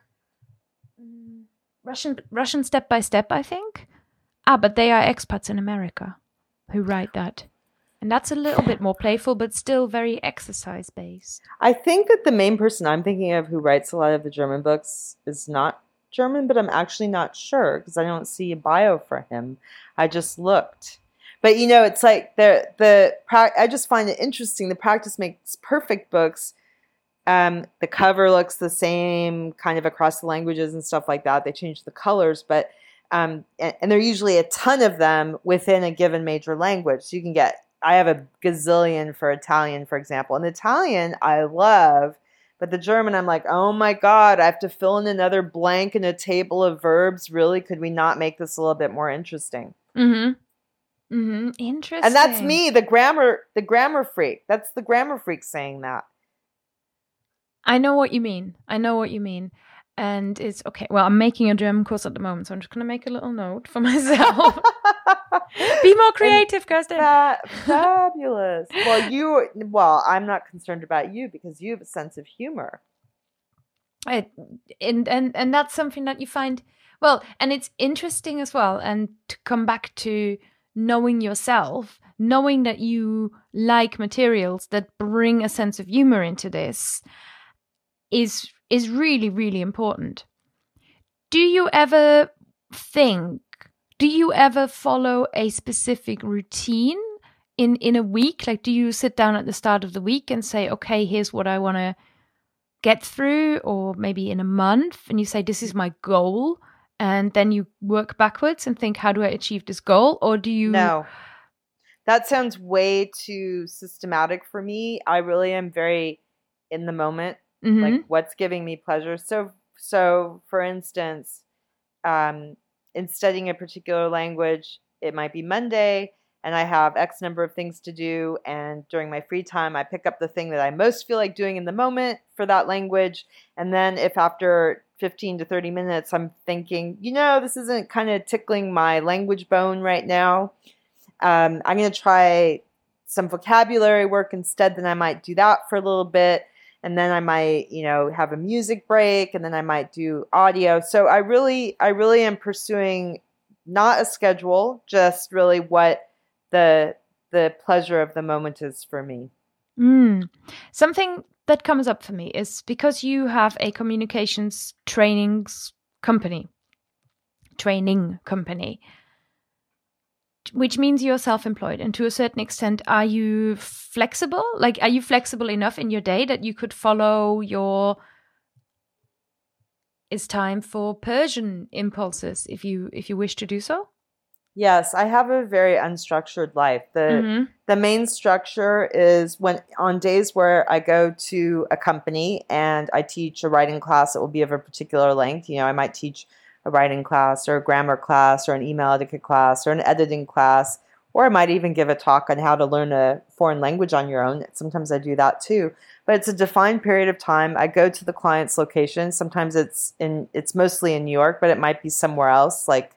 Mm, Russian Russian step by step, I think. Ah, but they are expats in America who write that. And that's a little bit more playful, but still very exercise based. I think that the main person I'm thinking of who writes a lot of the German books is not German, but I'm actually not sure because I don't see a bio for him. I just looked. But you know, it's like the the I just find it interesting. The practice makes perfect books. Um, the cover looks the same, kind of across the languages and stuff like that. They change the colors, but um, and, and there are usually a ton of them within a given major language. So you can get I have a gazillion for Italian, for example. And Italian, I love, but the German, I'm like, oh my God, I have to fill in another blank in a table of verbs. Really? Could we not make this a little bit more interesting? Mm hmm. Mm hmm. Interesting. And that's me, the grammar, the grammar freak. That's the grammar freak saying that. I know what you mean. I know what you mean and it's okay. Well, I'm making a German course at the moment, so I'm just going to make a little note for [laughs] myself. [laughs] Be more creative, Kerstin. Fa- fabulous. well, you. Well, I'm not concerned about you because you have a sense of humor. I, and and and that's something that you find well, and it's interesting as well. And to come back to knowing yourself, knowing that you like materials that bring a sense of humor into this is is really, really important. Do you ever think do you ever follow a specific routine in in a week? Like, do you sit down at the start of the week and say, okay, here's what I want to get through, or maybe in a month, and you say, this is my goal, and then you work backwards and think, how do I achieve this goal? Or do you? No. That sounds way too systematic for me. I really am very in the moment, Mhm. like what's giving me pleasure. So, so for instance, um, in studying a particular language, it might be Monday, and I have X number of things to do. And during my free time, I pick up the thing that I most feel like doing in the moment for that language. And then, if after 15 to 30 minutes, I'm thinking, you know, this isn't kind of tickling my language bone right now, um, I'm going to try some vocabulary work instead. Then I might do that for a little bit. And then I might, you know, have a music break and then I might do audio. So I really, I really am pursuing not a schedule, just really what the the pleasure of the moment is for me. Mm. Something that comes up for me is because you have a communications trainings company, training company, which means you're self employed. And to a certain extent, are you flexible? Like, are you flexible enough in your day that you could follow your it's time for Persian impulses if you if you wish to do so? Yes, I have a very unstructured life. The Mhm. the main structure is when on days where I go to a company and I teach a writing class that will be of a particular length. You know, I might teach a writing class or a grammar class or an email etiquette class or an editing class, or I might even give a talk on how to learn a foreign language on your own. Sometimes I do that too. But it's a defined period of time. I go to the client's location. Sometimes it's in it's mostly in New York, but it might be somewhere else like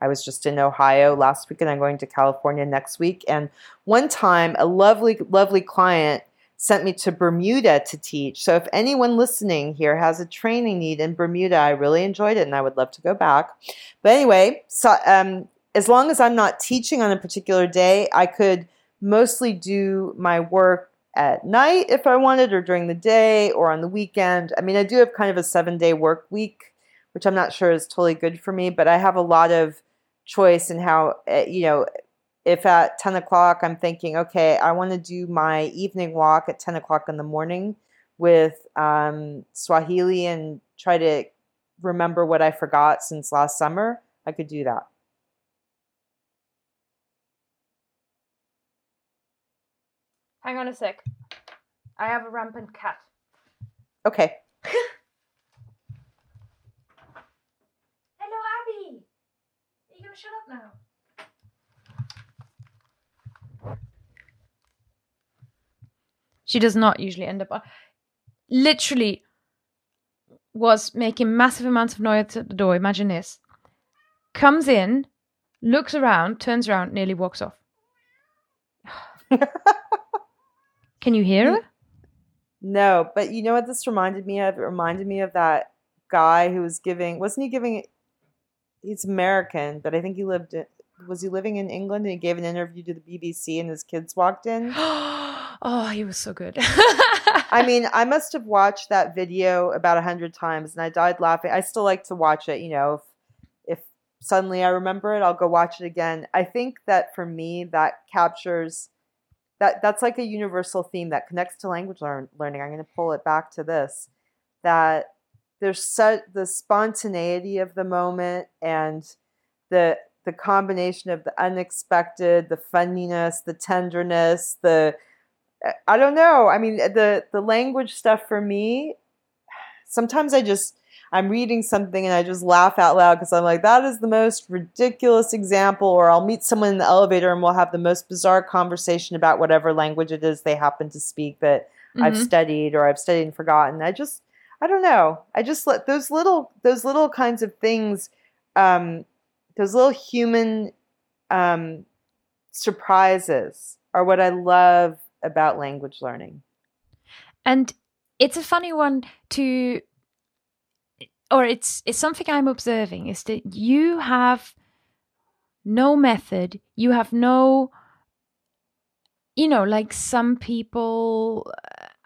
I was just in Ohio last week and I'm going to California next week. And one time, a lovely, lovely client sent me to Bermuda to teach. So if anyone listening here has a training need in Bermuda, I really enjoyed it and I would love to go back. But anyway, so um, as long as I'm not teaching on a particular day, I could mostly do my work at night if I wanted, or during the day, or on the weekend. I mean, I do have kind of a seven day work week, which I'm not sure is totally good for me, but I have a lot of choice in how, uh, you know, if at 10 o'clock I'm thinking, okay, I want to do my evening walk at 10 o'clock in the morning with um, Swahili and try to remember what I forgot since last summer, I could do that. Hang on a sec. I have a rampant cat. Okay. [laughs] Hello, Abby. Are you gonna shut up now? She does not usually end up. Uh, literally, was making massive amounts of noise at the door. Imagine this. Comes in, looks around, turns around, nearly walks off. [laughs] Can you hear her? No, but you know what this reminded me of? It reminded me of that guy who was giving, wasn't he giving, he's American, but I think he lived, in, was he living in England and he gave an interview to the BBC and his kids walked in? [gasps] [gasps] [gasps] oh, he was so good. I [laughs] mean, I must have watched that video about a hundred times and I died laughing. I still like to watch it, you know, if, if suddenly I remember it, I'll go watch it again. I think that for me, that captures that that's like a universal theme that connects to language learn, learning. I'm going to pull it back to this that there's such the spontaneity of the moment and the the combination of the unexpected, the funniness, the tenderness, the I don't know. I mean, the the language stuff for me. Sometimes I just I'm reading something and I just laugh out loud because I'm like, that is the most ridiculous example. Or I'll meet someone in the elevator and we'll have the most bizarre conversation about whatever language it is they happen to speak that I've Mhm. studied or I've studied and forgotten. I just, I don't know. I just let those little, those little kinds of things, um, those little human um, surprises are what I love about language learning. and it's a funny one to or it's it's something i'm observing is that you have no method you have no you know like some people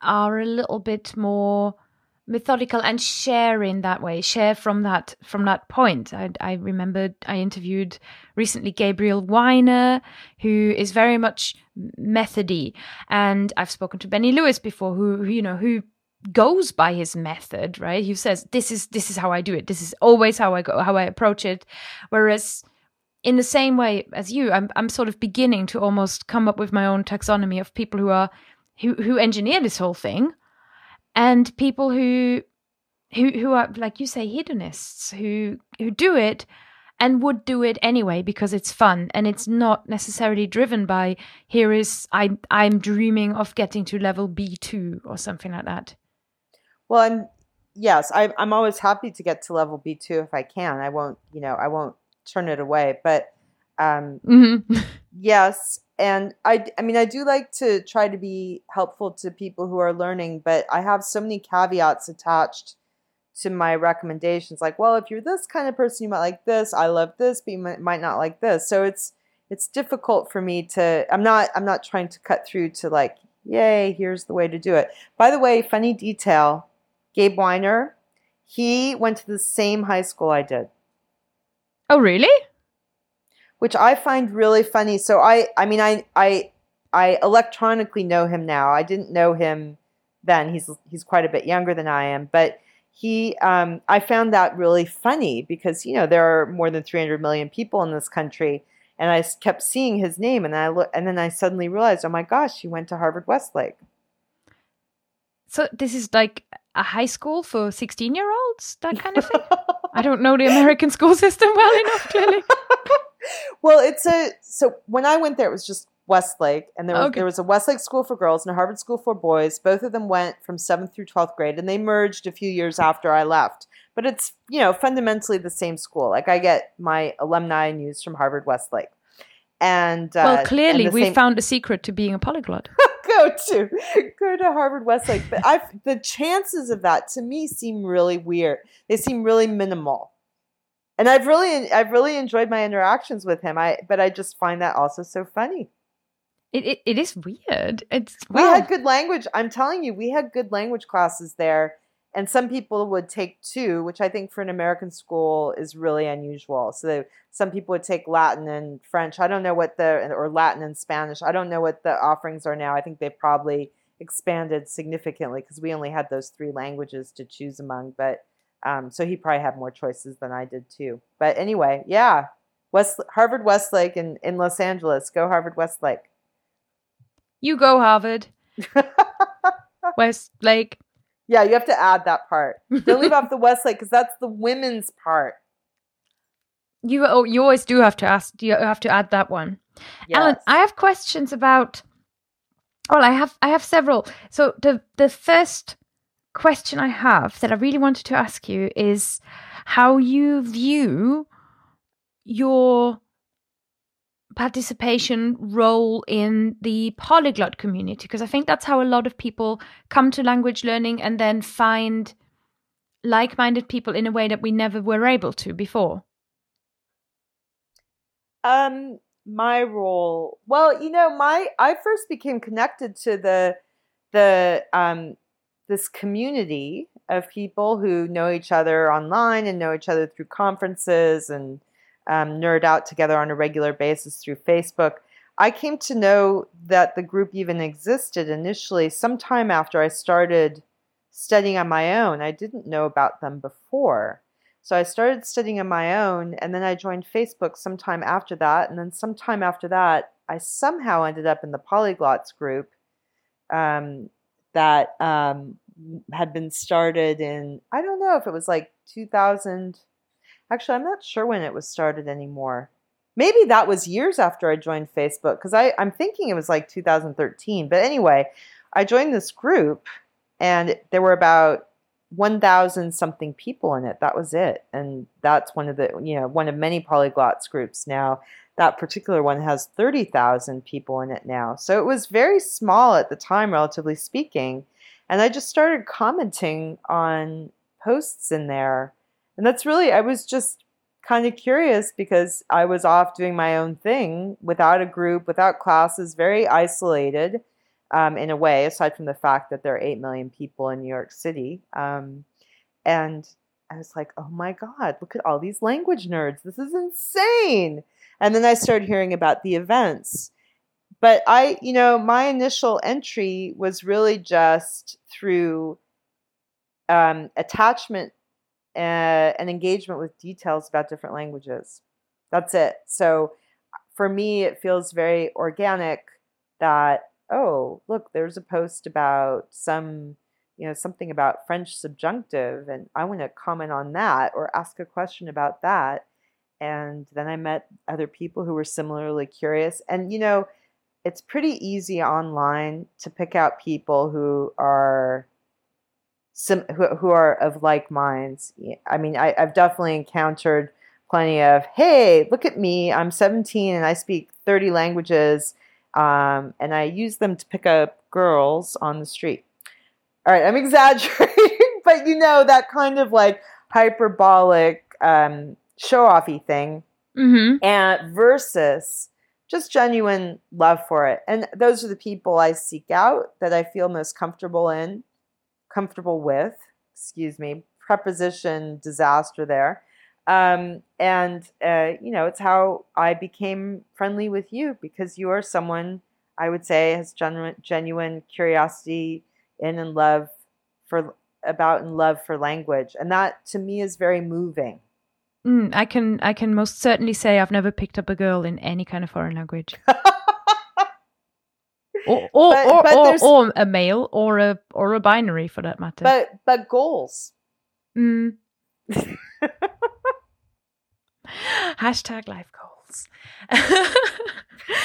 are a little bit more methodical and share in that way share from that from that point. I, I remembered i interviewed recently gabriel wyner who is very much methody. And i've spoken to benny lewis before who, you know who goes by his method right? He says this is this is how i do it. This is always how i go how i approach it. Whereas in the same way as you i'm i'm sort of beginning to almost come up with my own taxonomy of people who are who who engineer this whole thing and people who who who are like you say hedonists who who do it and would do it anyway because it's fun and it's not necessarily driven by here is I I'm dreaming of getting to level B2 or something like that. Well, and yes, I, I'm always happy to get to level B2 if I can. I won't, you know, I won't turn it away. But um, mm-hmm. [laughs] yes, and I, I mean, I do like to try to be helpful to people who are learning, but I have so many caveats attached to my recommendations. Like, well, if you're this kind of person, you might like this. I love this, but you might, not like this. So it's it's difficult for me to. I'm not. I'm not trying to cut through to like, yay, here's the way to do it. By the way, funny detail: Gabe Wyner, he went to the same high school I did. Oh, really? Which I find really funny. So I, I mean, I, I, I electronically know him now. I didn't know him then. He's he's quite a bit younger than I am, but he, um, I found that really funny because you know there are more than 300 million people in this country, and I kept seeing his name, and I look, and then I suddenly realized, oh my gosh, he went to Harvard Westlake. So this is like a high school for 16 year olds, that kind of thing. [laughs] I don't know the American school [laughs] system well enough, clearly. well, it's a so when I went there, it was just Westlake, and there was Okay. there was a Westlake school for girls and a Harvard school for boys. Both of them went from seventh through twelfth grade, and they merged a few years after I left. But it's you know fundamentally the same school. Like I get my alumni news from Harvard Westlake, and uh, well, clearly and we same- found a secret to being a polyglot. [laughs] go to go to Harvard Westlake. But I the chances of that to me seem really weird. They seem really minimal. And I've really I've really enjoyed my interactions with him. I but I just find that also so funny. It, it, it is weird. It's We had good language. I'm telling you, we had good language classes there. And some people would take two, which I think for an American school is really unusual. So some people would take Latin and French. I don't know what the or Latin and Spanish. I don't know what the offerings are now. I think they've probably expanded significantly because we only had those three languages to choose among. But um, so he probably had more choices than I did too. But anyway, yeah, West Harvard Westlake in in Los Angeles. Go Harvard Westlake. you go Harvard, [laughs] Westlake. Yeah, you have to add that part. Don't leave off [laughs] the Westlake because that's the women's part. You oh, you always do have to ask. You have to add that one. Alan, Yes. I have questions about. Well, I have I have several. So the the first question I have that I really wanted to ask you is how you view your participation role in the polyglot community because I think that's how a lot of people come to language learning and then find like-minded people in a way that we never were able to before. Um, my role. Well, you know, my I first became connected to the the um this community of people who know each other online and know each other through conferences and um, nerd out together on a regular basis through Facebook. I came to know that the group even existed initially sometime after I started studying on my own. I didn't know about them before. So I started studying on my own, and then I joined Facebook sometime after that. And then sometime after that, I somehow ended up in the Polyglots group um, that um, had been started in, I don't know if it was like 2000. Actually, I'm not sure when it was started anymore. Maybe that was years after I joined Facebook because I'm thinking it was like 2013. But anyway, I joined this group, and there were about 1000 something people in it. That was it. And that's one of the you know one of many polyglots groups now. That particular one has 30,000 people in it now. So it was very small at the time relatively speaking. And i just started commenting on posts in there and that's really i was just kind of curious because i was off doing my own thing without a group without classes very isolated um, in a way, aside from the fact that there are 8 million people in New York City. Um, and I was like, oh my God, look at all these language nerds. This is insane. And then I started hearing about the events. But I, you know, my initial entry was really just through um, attachment uh, and engagement with details about different languages. That's it. So for me, it feels very organic that, oh, look, there's a post about some you know, something about French subjunctive, and I want to comment on that or ask a question about that. And then I met other people who were similarly curious. And, you know, it's pretty easy online to pick out people who are some who, who are of like minds. I mean, I, I've definitely encountered plenty of, hey, look at me, I'm 17 and I speak 30 languages, um, and I use them to pick up girls on the street all right, I'm [laughs] exaggerating, but you know that kind of like hyperbolic um, show offy thing, mm-hmm. and versus just genuine love for it. And those are the people I seek out that I feel most comfortable in, comfortable with. Excuse me, preposition disaster there. Um, and uh, you know, it's how I became friendly with you because you are someone I would say has genuine, genuine curiosity in and love for about in love for language and that to me is very moving mm, i can i can most certainly say i've never picked up a girl in any kind of foreign language [laughs] or or, but, or, but or, or, a male or a or a binary for that matter but but goals mm. [laughs] hashtag life goals [laughs]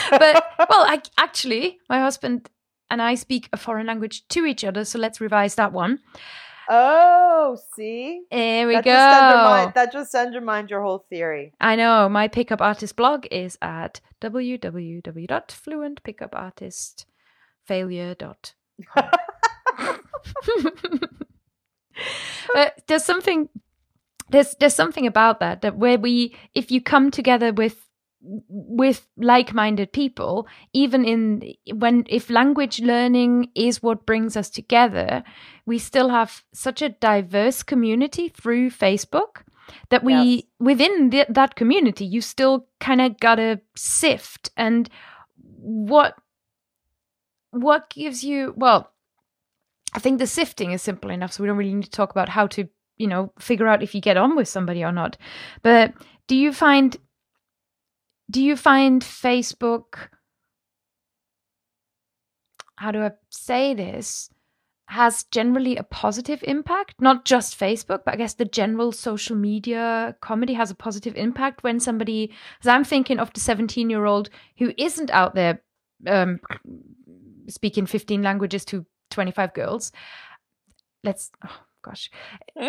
but well I, actually my husband and I speak a foreign language to each other. So let's revise that one. Oh, see? There we that go. Just that just undermined your whole theory. I know. My pickup artist blog is at www.fluentpickupartistfailure.com. but [laughs] [laughs] uh, there's something there's there's something about that that where we if you come together with with like-minded people even in when if language learning is what brings us together we still have such a diverse community through facebook that we yes. within the, that community you still kind of gotta sift and what what gives you well i think the sifting is simple enough so we don't really need to talk about how to you know figure out if you get on with somebody or not but do you find do you find Facebook, how do I say this, has generally a positive impact? Not just Facebook, but I guess the general social media comedy has a positive impact when somebody, because I'm thinking of the 17 year old who isn't out there um, speaking 15 languages to 25 girls. Let's, oh, gosh [laughs]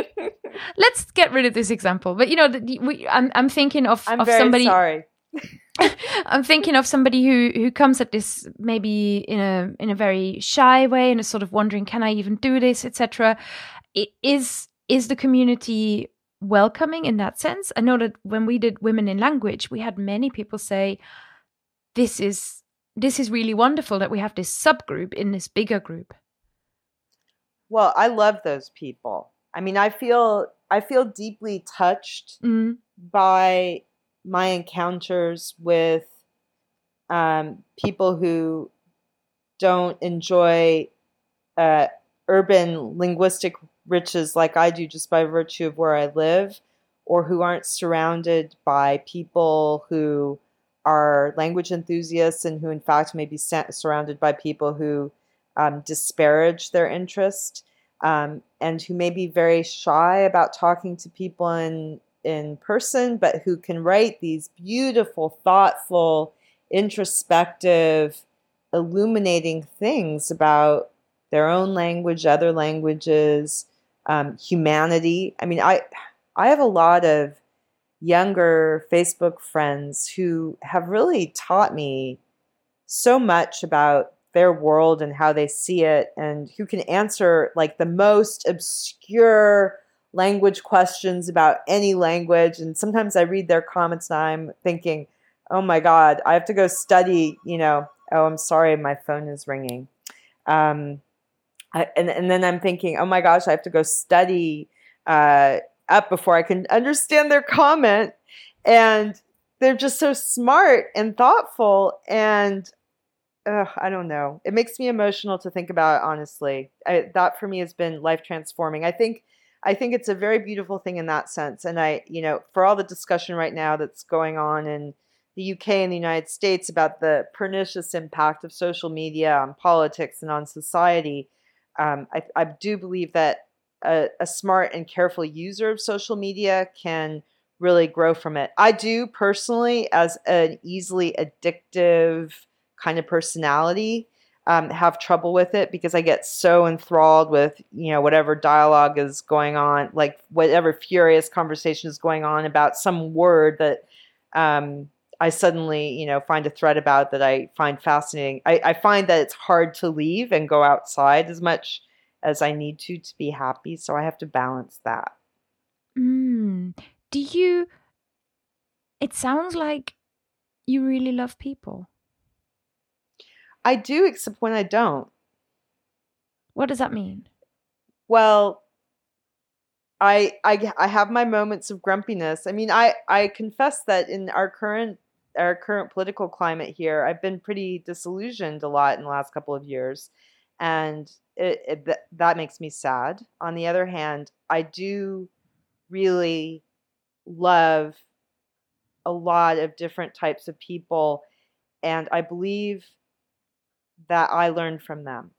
let's get rid of this example but you know we, I'm, I'm thinking of, I'm of very somebody sorry [laughs] I'm thinking of somebody who who comes at this maybe in a in a very shy way and is sort of wondering, can I even do this, etc. Is is the community welcoming in that sense? I know that when we did Women in Language, we had many people say, "This is this is really wonderful that we have this subgroup in this bigger group." Well, I love those people. I mean, I feel I feel deeply touched mm. by my encounters with um, people who don't enjoy uh, urban linguistic riches like I do just by virtue of where I live, or who aren't surrounded by people who are language enthusiasts and who, in fact, may be surrounded by people who um, disparage their interest um, and who may be very shy about talking to people in in person, but who can write these beautiful, thoughtful, introspective, illuminating things about their own language, other languages, um, humanity. I mean, I I have a lot of younger Facebook friends who have really taught me so much about their world and how they see it and who can answer like the most obscure language questions about any language. And sometimes I read their comments and I'm thinking, oh my God, I have to go study, you know, oh, I'm sorry, my phone is ringing. um, I, and and then I'm thinking, oh my gosh, I have to go study uh, up before I can understand their comment, and they're just so smart and thoughtful, and uh, I don't know. It makes me emotional to think about. it, Honestly, I, that for me has been life transforming. I think I think it's a very beautiful thing in that sense. And I, you know, for all the discussion right now that's going on in the UK and the United States about the pernicious impact of social media on politics and on society, um, I, I, do believe that a, a smart and careful user of social media can really grow from it. I do personally, as an easily addictive kind of personality, um, have trouble with it because I get so enthralled with you know whatever dialogue is going on, like whatever furious conversation is going on about some word that um, I suddenly you know find a thread about that I find fascinating. I, I find that it's hard to leave and go outside as much as I need to to be happy, so I have to balance that. Mm. Do you? It sounds like you really love people. I do, except when I don't. What does that mean? Well, I I I have my moments of grumpiness. I mean, I I confess that in our current our current political climate here, I've been pretty disillusioned a lot in the last couple of years, and it, it th- that makes me sad. On the other hand, I do really love a lot of different types of people, and I believe that I learned from them.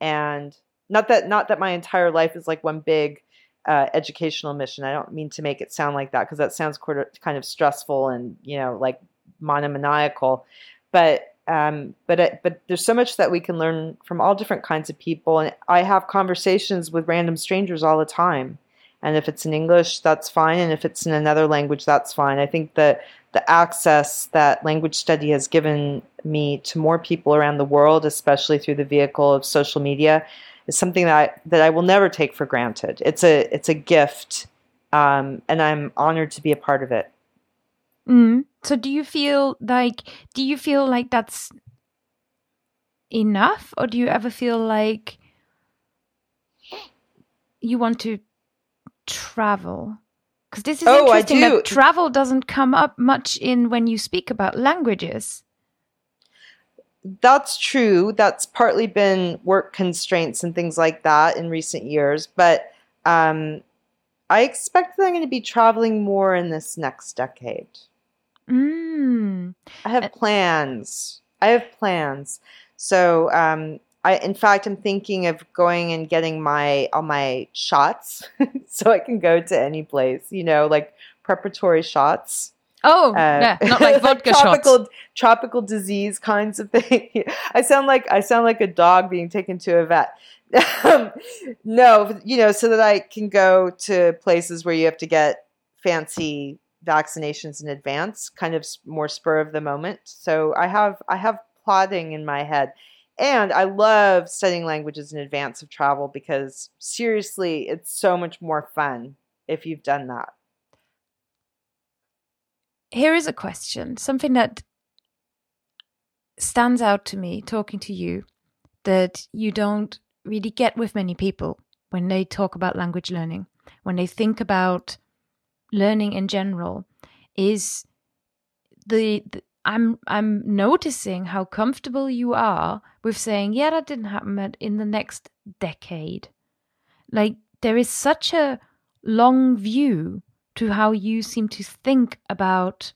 And not that not that my entire life is like one big uh, educational mission. I don't mean to make it sound like that because that sounds kind of stressful and you know like monomaniacal. But um, but it, but there's so much that we can learn from all different kinds of people, and I have conversations with random strangers all the time. And if it's in English, that's fine, and if it's in another language, that's fine. I think that the access that language study has given me to more people around the world, especially through the vehicle of social media, is something that I, that I will never take for granted. It's a it's a gift, um, and I'm honored to be a part of it. Mm. So, do you feel like do you feel like that's enough, or do you ever feel like you want to travel? Because this is oh, interesting that travel doesn't come up much in when you speak about languages. That's true. That's partly been work constraints and things like that in recent years. But um, I expect that I'm going to be traveling more in this next decade. Mm. I have plans. I have plans. So um, I, in fact, I'm thinking of going and getting my all my shots, [laughs] so I can go to any place. You know, like preparatory shots. Oh, uh, yeah, not [laughs] like vodka tropical, shots. Tropical disease kinds of thing. [laughs] I sound like I sound like a dog being taken to a vet. no, you know, so that I can go to places where you have to get fancy vaccinations in advance, kind of more spur of the moment. So I have I have plotting in my head. And I love studying languages in advance of travel because seriously, it's so much more fun if you've done that. Here is a question, something that stands out to me talking to you that you don't really get with many people when they talk about language learning, when they think about learning in general, is the, the I'm I'm noticing how comfortable you are with saying, yeah, that didn't happen in the next decade. Like there is such a long view to how you seem to think about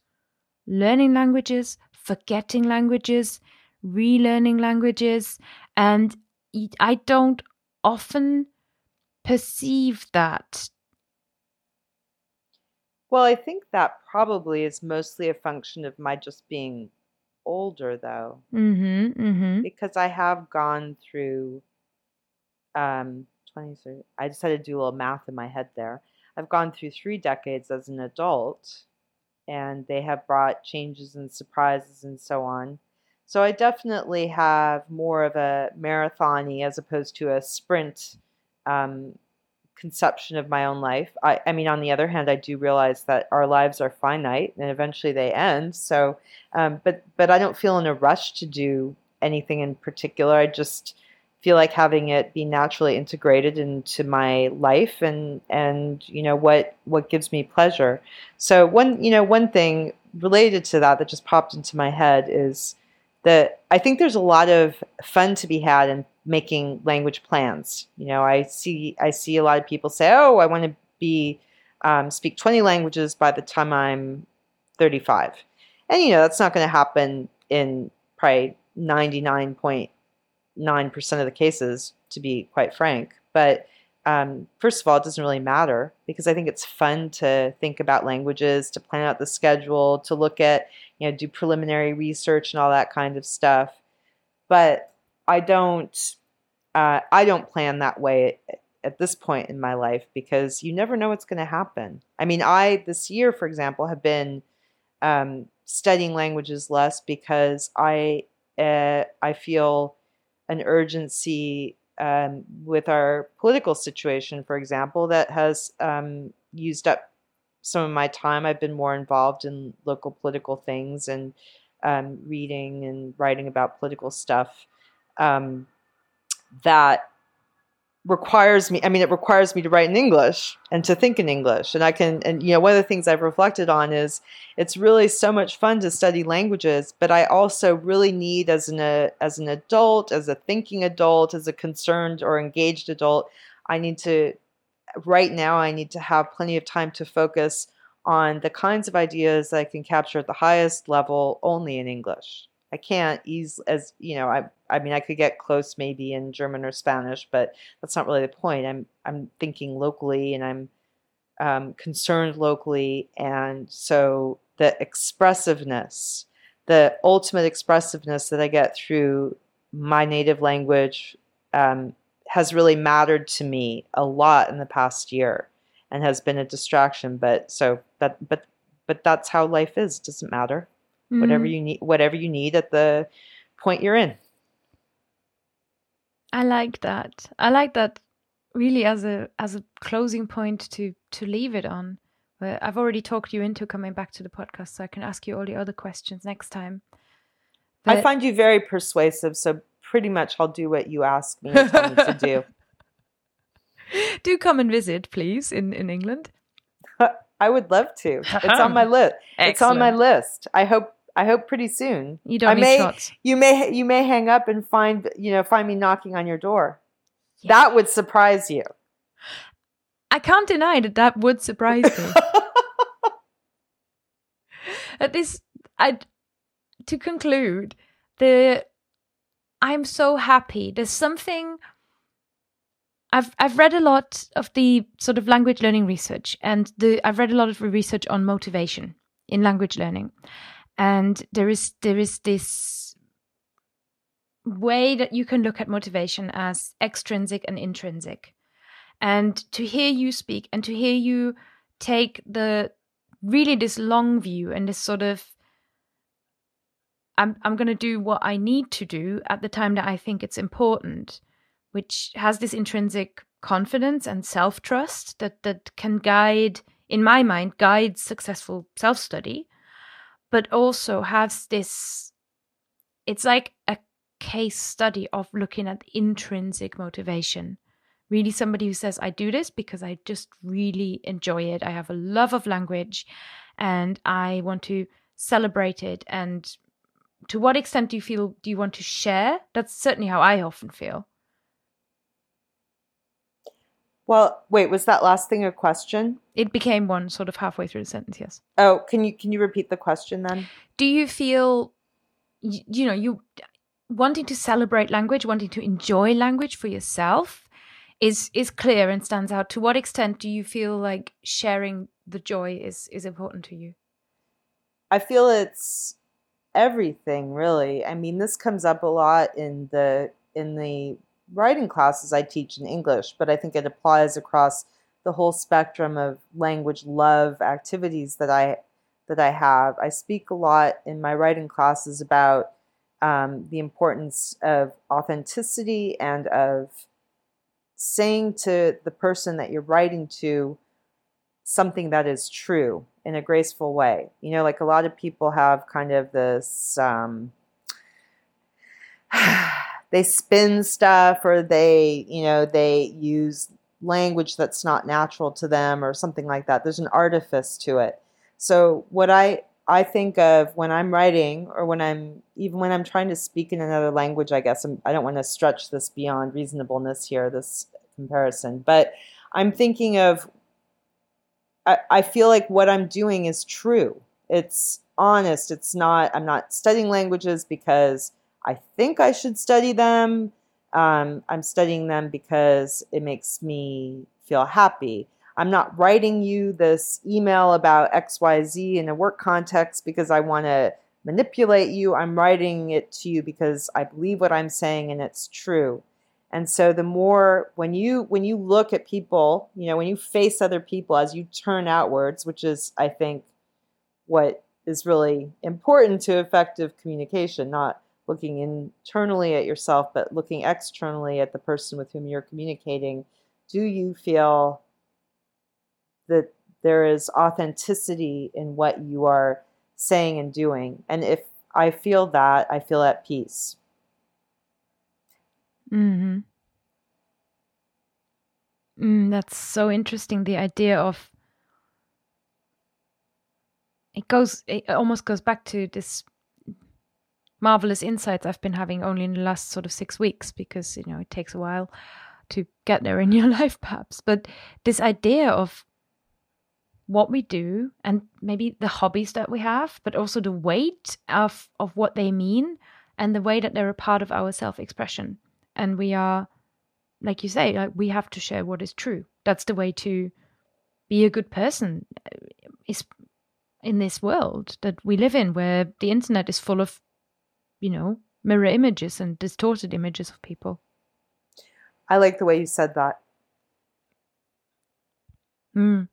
learning languages, forgetting languages, relearning languages, and I don't often perceive that well, I think that probably is mostly a function of my just being older, though, mm-hmm, mm-hmm. because I have gone through um, 20, I just had to do a little math in my head there. I've gone through three decades as an adult, and they have brought changes and surprises and so on. So I definitely have more of a marathony as opposed to a sprint um, conception of my own life. I, I mean, on the other hand, I do realize that our lives are finite and eventually they end. So, um, but but I don't feel in a rush to do anything in particular. I just feel like having it be naturally integrated into my life and and you know what what gives me pleasure. So one you know one thing related to that that just popped into my head is that I think there's a lot of fun to be had in making language plans. You know, I see I see a lot of people say, "Oh, I want to be um, speak 20 languages by the time I'm 35," and you know that's not going to happen in probably 99.9% of the cases, to be quite frank. But um, first of all, it doesn't really matter because I think it's fun to think about languages, to plan out the schedule, to look at, you know, do preliminary research and all that kind of stuff. But I don't, uh, I don't plan that way at this point in my life because you never know what's going to happen. I mean, I this year, for example, have been um, studying languages less because I uh, I feel an urgency um, with our political situation, for example, that has um, used up some of my time. I've been more involved in local political things and um, reading and writing about political stuff. Um, that requires me i mean it requires me to write in english and to think in english. And i can and you know one of the things i've reflected on is it's really so much fun to study languages but i also really need as an uh, as an adult as a thinking adult as a concerned or engaged adult i need to right now i need to have plenty of time to focus on the kinds of ideas that i can capture at the highest level only in english I can't ease as you know. I I mean, I could get close maybe in German or Spanish, but that's not really the point. I'm I'm thinking locally, and I'm um, concerned locally, and so the expressiveness, the ultimate expressiveness that I get through my native language, um, has really mattered to me a lot in the past year, and has been a distraction. But so that but but that's how life is. It doesn't matter mm-hmm. whatever you need whatever you need at the point you're in i like that i like that really as a as a closing point to to leave it on i've already talked you into coming back to the podcast so i can ask you all the other questions next time but... i find you very persuasive so pretty much i'll do what you ask me me to do [laughs] do come and visit please in in england [laughs] I would love to. It's on my [laughs] list. It's on my list. I hope I hope pretty soon. You don't I need may, shots. You may you may hang up and find you know find me knocking on your door. Yeah. That would surprise you. I can't deny that that would surprise me. [laughs] At this, I to conclude the. I'm so happy. There's something. I've I've read a lot of the sort of language learning research, and the I've read a lot of research on motivation in language learning, and there is there is this way that you can look at motivation as extrinsic and intrinsic. And to hear you speak and to hear you take the really this long view and this sort of I'm I'm going to do what I need to do at the time that I think it's important which has this intrinsic confidence and self-trust that that can guide in my mind guide successful self-study but also has this it's like a case study of looking at intrinsic motivation. Really somebody who says i do this because i just really enjoy it. I have a love of language and i want to celebrate it. And to what extent do you feel do you want to share? That's certainly how i often feel well, wait, was that last thing a question? It became one sort of halfway through the sentence, yes. Oh, can you can you repeat the question then? Do you feel you, you know, you wanting to celebrate language, wanting to enjoy language for yourself is is clear and stands out. To what extent do you feel like sharing the joy is is important to you? I feel it's everything really. I mean, this comes up a lot in the in the writing classes I teach in English, but I think it applies across the whole spectrum of language love activities that I that I have. I speak a lot in my writing classes about um, the importance of authenticity and of saying to the person that you're writing to something that is true in a graceful way. You know, like a lot of people have kind of this. Um, [sighs] they spin stuff or they you know they use language that's not natural to them or something like that. There's an artifice to it. So what i i think of when i'm writing or when i'm even when i'm trying to speak in another language i guess I'm, i don't want to stretch this beyond reasonableness here this comparison but i'm thinking of I, I feel like what i'm doing is true. It's honest. It's not i'm not studying languages because I think I should study them. Um, I'm studying them because it makes me feel happy. I'm not writing you this email about XYZ in a work context because I want to manipulate you. I'm writing it to you because I believe what I'm saying and it's true. And so the more when you when you look at people, you know, when you face other people as you turn outwards, which is I think what is really important to effective communication, not looking internally at yourself, but looking externally at the person with whom you're communicating, do you feel that there is authenticity in what you are saying and doing? And if I feel that, I feel at peace. Hmm. Mm, that's so interesting. The idea of it goes, it almost goes back to this marvelous insights I've been having only in the last sort of six weeks because, you know, it takes a while to get there in [laughs] your life, perhaps. But this idea of what we do and maybe the hobbies that we have, but also the weight of, of what they mean and the way that they're a part of our self expression. And we are, like you say, like we have to share what is true. That's the way to be a good person uh, is in this world that we live in where the internet is full of you know, mirror images and distorted images of people. I like the way you said that. Hmm.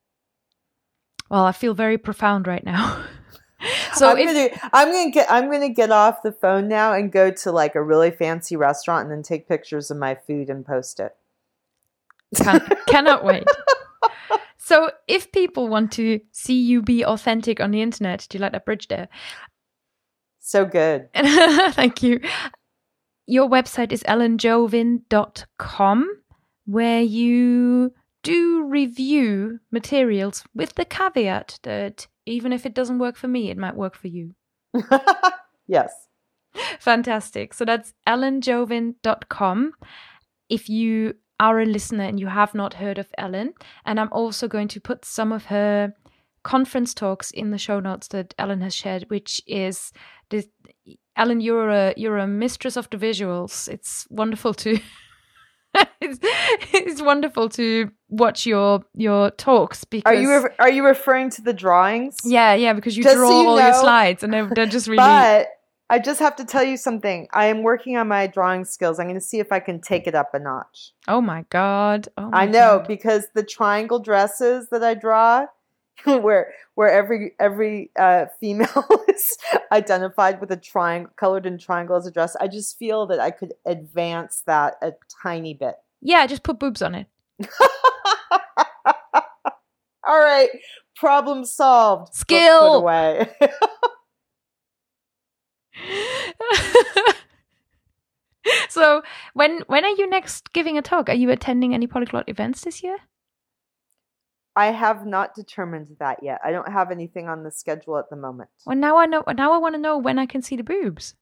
Well, I feel very profound right now. [laughs] so I'm, if, gonna, I'm gonna get I'm gonna get off the phone now and go to like a really fancy restaurant and then take pictures of my food and post it. Can, [laughs] cannot wait. So, if people want to see you be authentic on the internet, do you like that bridge there? So good. [laughs] Thank you. Your website is ellenjovin.com, where you do review materials with the caveat that even if it doesn't work for me, it might work for you. [laughs] yes. Fantastic. So that's ellenjovin.com. If you are a listener and you have not heard of Ellen, and I'm also going to put some of her conference talks in the show notes that Ellen has shared, which is this Ellen, you're a you're a mistress of the visuals. It's wonderful to [laughs] it's, it's wonderful to watch your your talks because are you re- are you referring to the drawings? Yeah, yeah, because you just draw so you all know, your slides and they're, they're just [laughs] really. But I just have to tell you something. I am working on my drawing skills. I'm going to see if I can take it up a notch. Oh my god! Oh my I know god. because the triangle dresses that I draw [laughs] where where every every uh, female [laughs] is identified with a triangle colored in triangle as a dress. I just feel that I could advance that a tiny bit. Yeah, just put boobs on it. [laughs] All right, problem solved. Skill Put away. so when when are you next giving a talk? Are you attending any polyglot events this year? I have not determined that yet. I don't have anything on the schedule at the moment. Well, now I know. Now I want to know when I can see the boobs.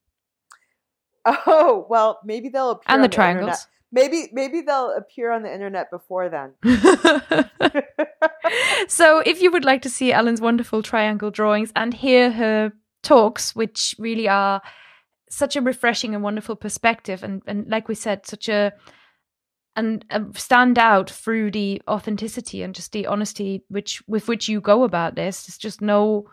Oh well, maybe they'll appear and the, the triangles. Internet. Maybe maybe they'll appear on the internet before then. [laughs] so, if you would like to see Ellen's wonderful triangle drawings and hear her talks, which really are such a refreshing and wonderful perspective, and and like we said, such a and uh, stand out through the authenticity and just the honesty which with which you go about this. There's just no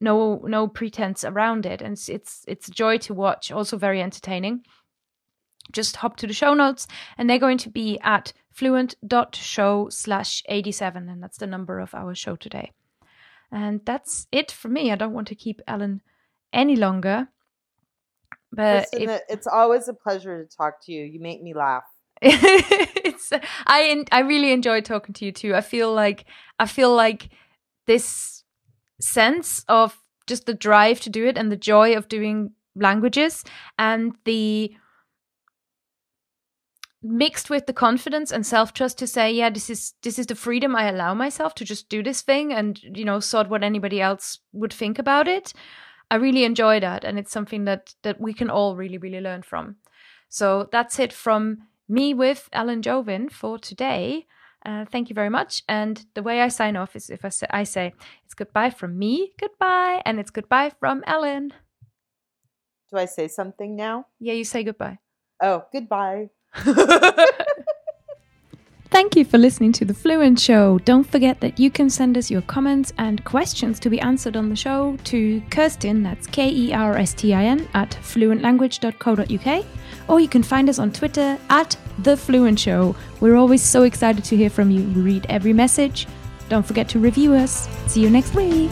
no no pretense around it, and it's it's, it's a joy to watch. Also very entertaining. Just hop to the show notes, and they're going to be at fluent.show slash 87, and that's the number of our show today. And that's it for me. I don't want to keep Ellen any longer. But Listen, if, it's always a pleasure to talk to you. You make me laugh. [laughs] it's I I really enjoy talking to you too. I feel like I feel like this sense of just the drive to do it and the joy of doing languages and the mixed with the confidence and self-trust to say yeah this is this is the freedom i allow myself to just do this thing and you know sort what anybody else would think about it i really enjoy that and it's something that that we can all really really learn from so that's it from me with ellen jovin for today uh, thank you very much and the way i sign off is if i say, I say it's goodbye from me goodbye and it's goodbye from ellen Do I say something now? yeah you say goodbye Oh, goodbye. [laughs] Thank you for listening to The Fluent Show. Don't forget that you can send us your comments and questions to be answered on the show to Kerstin, that's K E R S T I N, at fluentlanguage.co.uk, or you can find us on Twitter at The Fluent Show. We're always so excited to hear from you. We read every message. Don't forget to review us. See you next week.